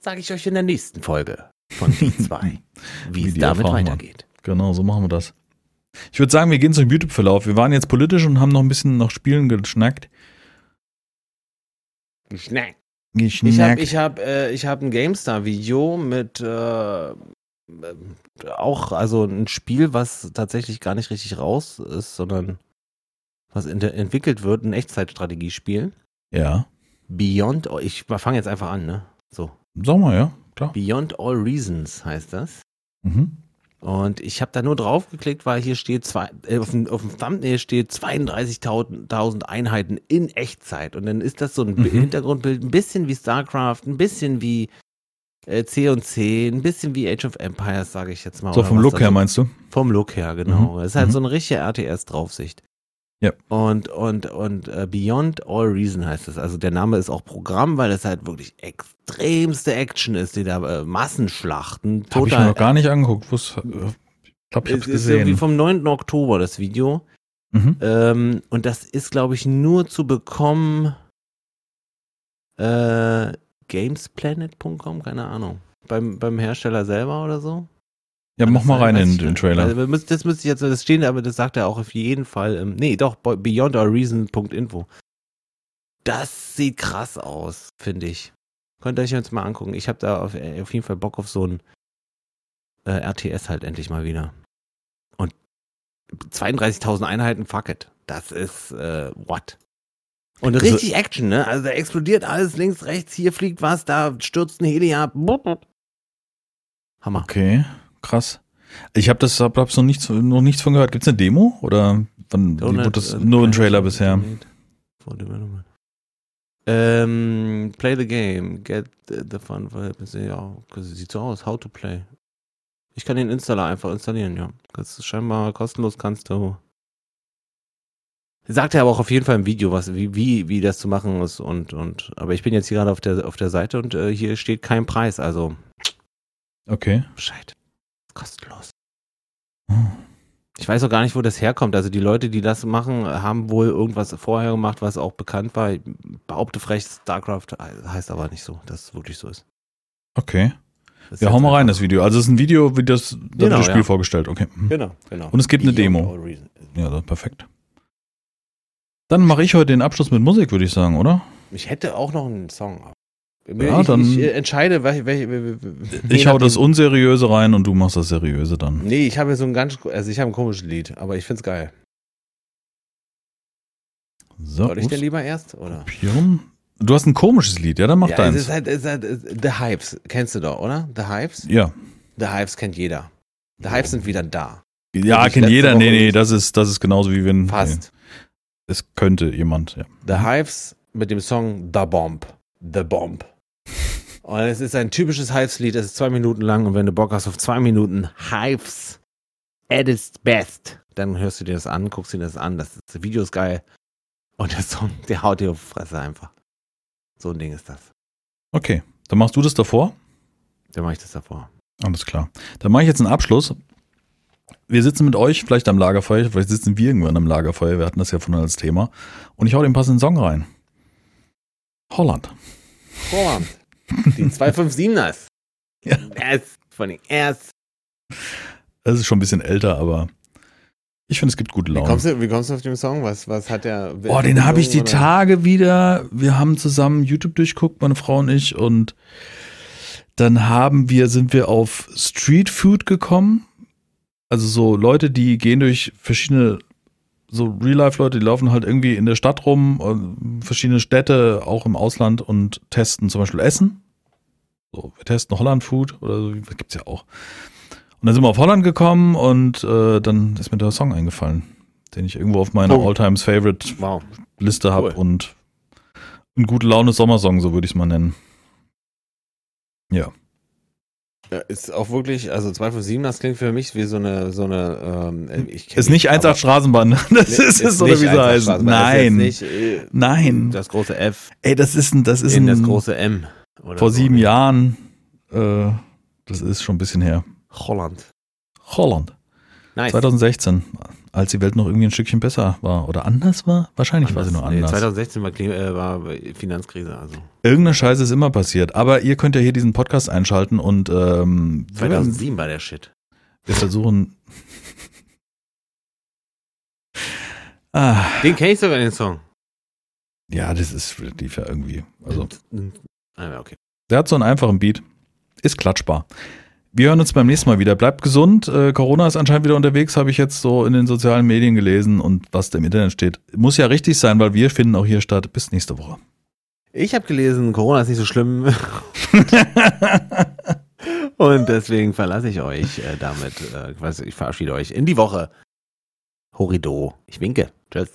sage ich euch in der nächsten Folge von D2, wie, Wie es die damit weitergeht. Genau, so machen wir das. Ich würde sagen, wir gehen zum YouTube-Verlauf. Wir waren jetzt politisch und haben noch ein bisschen nach Spielen geschnackt. Geschnackt. Geschnackt. Ich habe ich hab, äh, ich hab ein GameStar-Video mit äh, äh, auch, also ein Spiel, was tatsächlich gar nicht richtig raus ist, sondern was ent entwickelt wird, ein Echtzeitstrategiespiel. ja. Beyond, All- ich fange jetzt einfach an, ne? So. Sag mal, ja, klar. Beyond All Reasons heißt das. Mhm. Und ich habe da nur drauf geklickt, weil hier steht, zwei, äh, auf, dem, auf dem Thumbnail steht 32.000 Einheiten in Echtzeit. Und dann ist das so ein Mhm. Hintergrundbild, ein bisschen wie StarCraft, ein bisschen wie äh, C&C, ein bisschen wie Age of Empires, sage ich jetzt mal. So vom Look her meinst du? Vom Look her, genau. Mhm. Es ist halt Mhm. so eine richtige RTS-Draufsicht. Ja. Und, und, und äh, Beyond All Reason heißt es. Also der Name ist auch Programm, weil es halt wirklich extremste Action ist, die da äh, Massenschlachten. Habe ich mir noch gar nicht angeguckt. Wus- äh, Ich glaube, ich habe es ist irgendwie gesehen. vom 9. Oktober das Video. Mhm. Ähm, und das ist, glaube ich, nur zu bekommen äh, gamesplanet.com, keine Ahnung. Beim, beim Hersteller selber oder so. Ja, mach mal rein in den. Trailer. Also, das müsste ich jetzt, das stehen, aber das sagt er auch auf jeden Fall. Ähm, nee, doch, beyondourreason.info. Das sieht krass aus, finde ich. Könnt ihr euch jetzt mal angucken. Ich habe da auf, äh, auf jeden Fall Bock auf so ein äh, RTS halt endlich mal wieder. Und 32.000 Einheiten, fuck it. Das ist, äh, what? Und Also- richtig Action, ne? Also da explodiert alles links, rechts, hier fliegt was, da stürzt ein Heli ab. Hammer. Okay, krass. Ich habe das, hab, hab's noch nichts, noch nichts von gehört. Gibt's eine Demo oder wann, wie wurde das äh, nur ein Trailer bisher? Ähm, play the game, get the fun for help. Ja, sieht so aus. How to play. Ich kann den Installer einfach installieren, ja. Das ist scheinbar kostenlos, kannst du Sagt er aber auch auf jeden Fall im Video, was, wie, wie, wie das zu machen ist und, und, aber ich bin jetzt hier gerade auf der, auf der Seite und äh, hier steht kein Preis, also Okay. Bescheid. Kostenlos. Hm. Ich weiß auch gar nicht, wo das herkommt. Also die Leute, die das machen, haben wohl irgendwas vorher gemacht, was auch bekannt war. Ich behaupte frech, StarCraft heißt aber nicht so, dass es wirklich so ist. Okay. Das Ja, hau mal rein, das Video. Also es ist ein Video, wie das, Genau, das Spiel ja. vorgestellt. Okay. Mhm. Genau, genau. Und es gibt eine Demo. Ja, perfekt. Dann mache ich heute den Abschluss mit Musik, würde ich sagen, oder? Ich hätte auch noch einen Song. Ja, ich, dann- ich äh, entscheide, welche. welche, Ich hau das Unseriöse rein und du machst das Seriöse dann. Nee, ich habe so ein ganz, also ich habe ein komisches Lied, aber ich find's geil. So, Soll ich denn lieber erst? Oder? kopieren. Du hast ein komisches Lied, ja, dann mach Ja, es deins. ist halt, es ist halt es ist The Hypes. Kennst du doch, oder? The Hypes? ja. The Hypes kennt jeder. The Hypes sind wieder da. Ja, ich kennt jeder. Woche Nee, nee, das ist, das ist genauso wie wenn. Fast. Nee, es könnte jemand, ja. The Hives mit dem Song The Bomb. The Bomb. Und es ist ein typisches Hives-Lied, es ist zwei Minuten lang und wenn du Bock hast auf zwei Minuten Hives at its best, dann hörst du dir das an, guckst dir das an, das, das Video ist geil und der Song, der haut dir auf die Fresse einfach. So ein Ding ist das. Okay, dann machst du das davor. Dann mache ich das davor. Alles klar. Dann mache ich jetzt einen Abschluss. Wir sitzen mit euch vielleicht am Lagerfeuer, vielleicht sitzen wir irgendwann am Lagerfeuer, wir hatten das ja vorhin als Thema. Und ich hau den passenden Song rein. Holland. Vorhand. Die 257ers. Ja. Yes, von den erst. Das ist schon ein bisschen älter, aber ich finde, es gibt gute Wie Laune. kommst, du, wie kommst du auf den Song? Was, was hat der? Oh, den habe ich die oder? Tage wieder. Wir haben zusammen YouTube durchguckt, meine Frau und ich, und dann haben wir, sind wir auf Street Food gekommen. Also so Leute, die gehen durch verschiedene, so Real-Life-Leute, die laufen halt irgendwie in der Stadt rum, äh, verschiedene Städte, auch im Ausland und testen zum Beispiel Essen. So, wir testen Holland Food oder so, gibt's ja auch. Und dann sind wir auf Holland gekommen und äh, dann ist mir der Song eingefallen, den ich irgendwo auf meiner Oh. All-Times Favorite Wow. Liste habe Cool. und ein gute Laune Sommersong, so würde ich es mal nennen. Ja. Ist auch wirklich, also 257, das klingt für mich wie so eine, so eine, ähm, ich kenn Ist nicht die, 1 aber- Straßenbahn. Das Nee, ist es, oder wie sie 1,8 ist Nein. Nicht, äh, Nein. Das große F Ey, das ist ein, das ist in das ein, große M. Oder vor so. sieben Jahren, äh, das ist schon ein bisschen her. Holland. Holland. Nice. 2016, als die Welt noch irgendwie ein Stückchen besser war oder anders war. Wahrscheinlich war sie nur Nee, anders. 2016 war, Klima, äh, war Finanzkrise, also. Irgendeine Scheiße ist immer passiert. Aber ihr könnt ja hier diesen Podcast einschalten und ähm, wir, 2007 war der Shit. wir versuchen. ah, Den kenn ich sogar, den Song. ja, das ist lief ja irgendwie. Also, Ah, okay. der hat so einen einfachen Beat. Ist klatschbar. Wir hören uns beim nächsten Mal wieder. Bleibt gesund. Äh, Corona ist anscheinend wieder unterwegs, habe ich jetzt so in den sozialen Medien gelesen und was da im Internet steht. Muss ja richtig sein, weil wir finden auch hier statt. Bis nächste Woche. Ich habe gelesen, Corona ist nicht so schlimm. Und deswegen verlasse ich euch äh, damit. Äh, ich verabschiede euch in die Woche. Horido. Ich winke. Tschüss.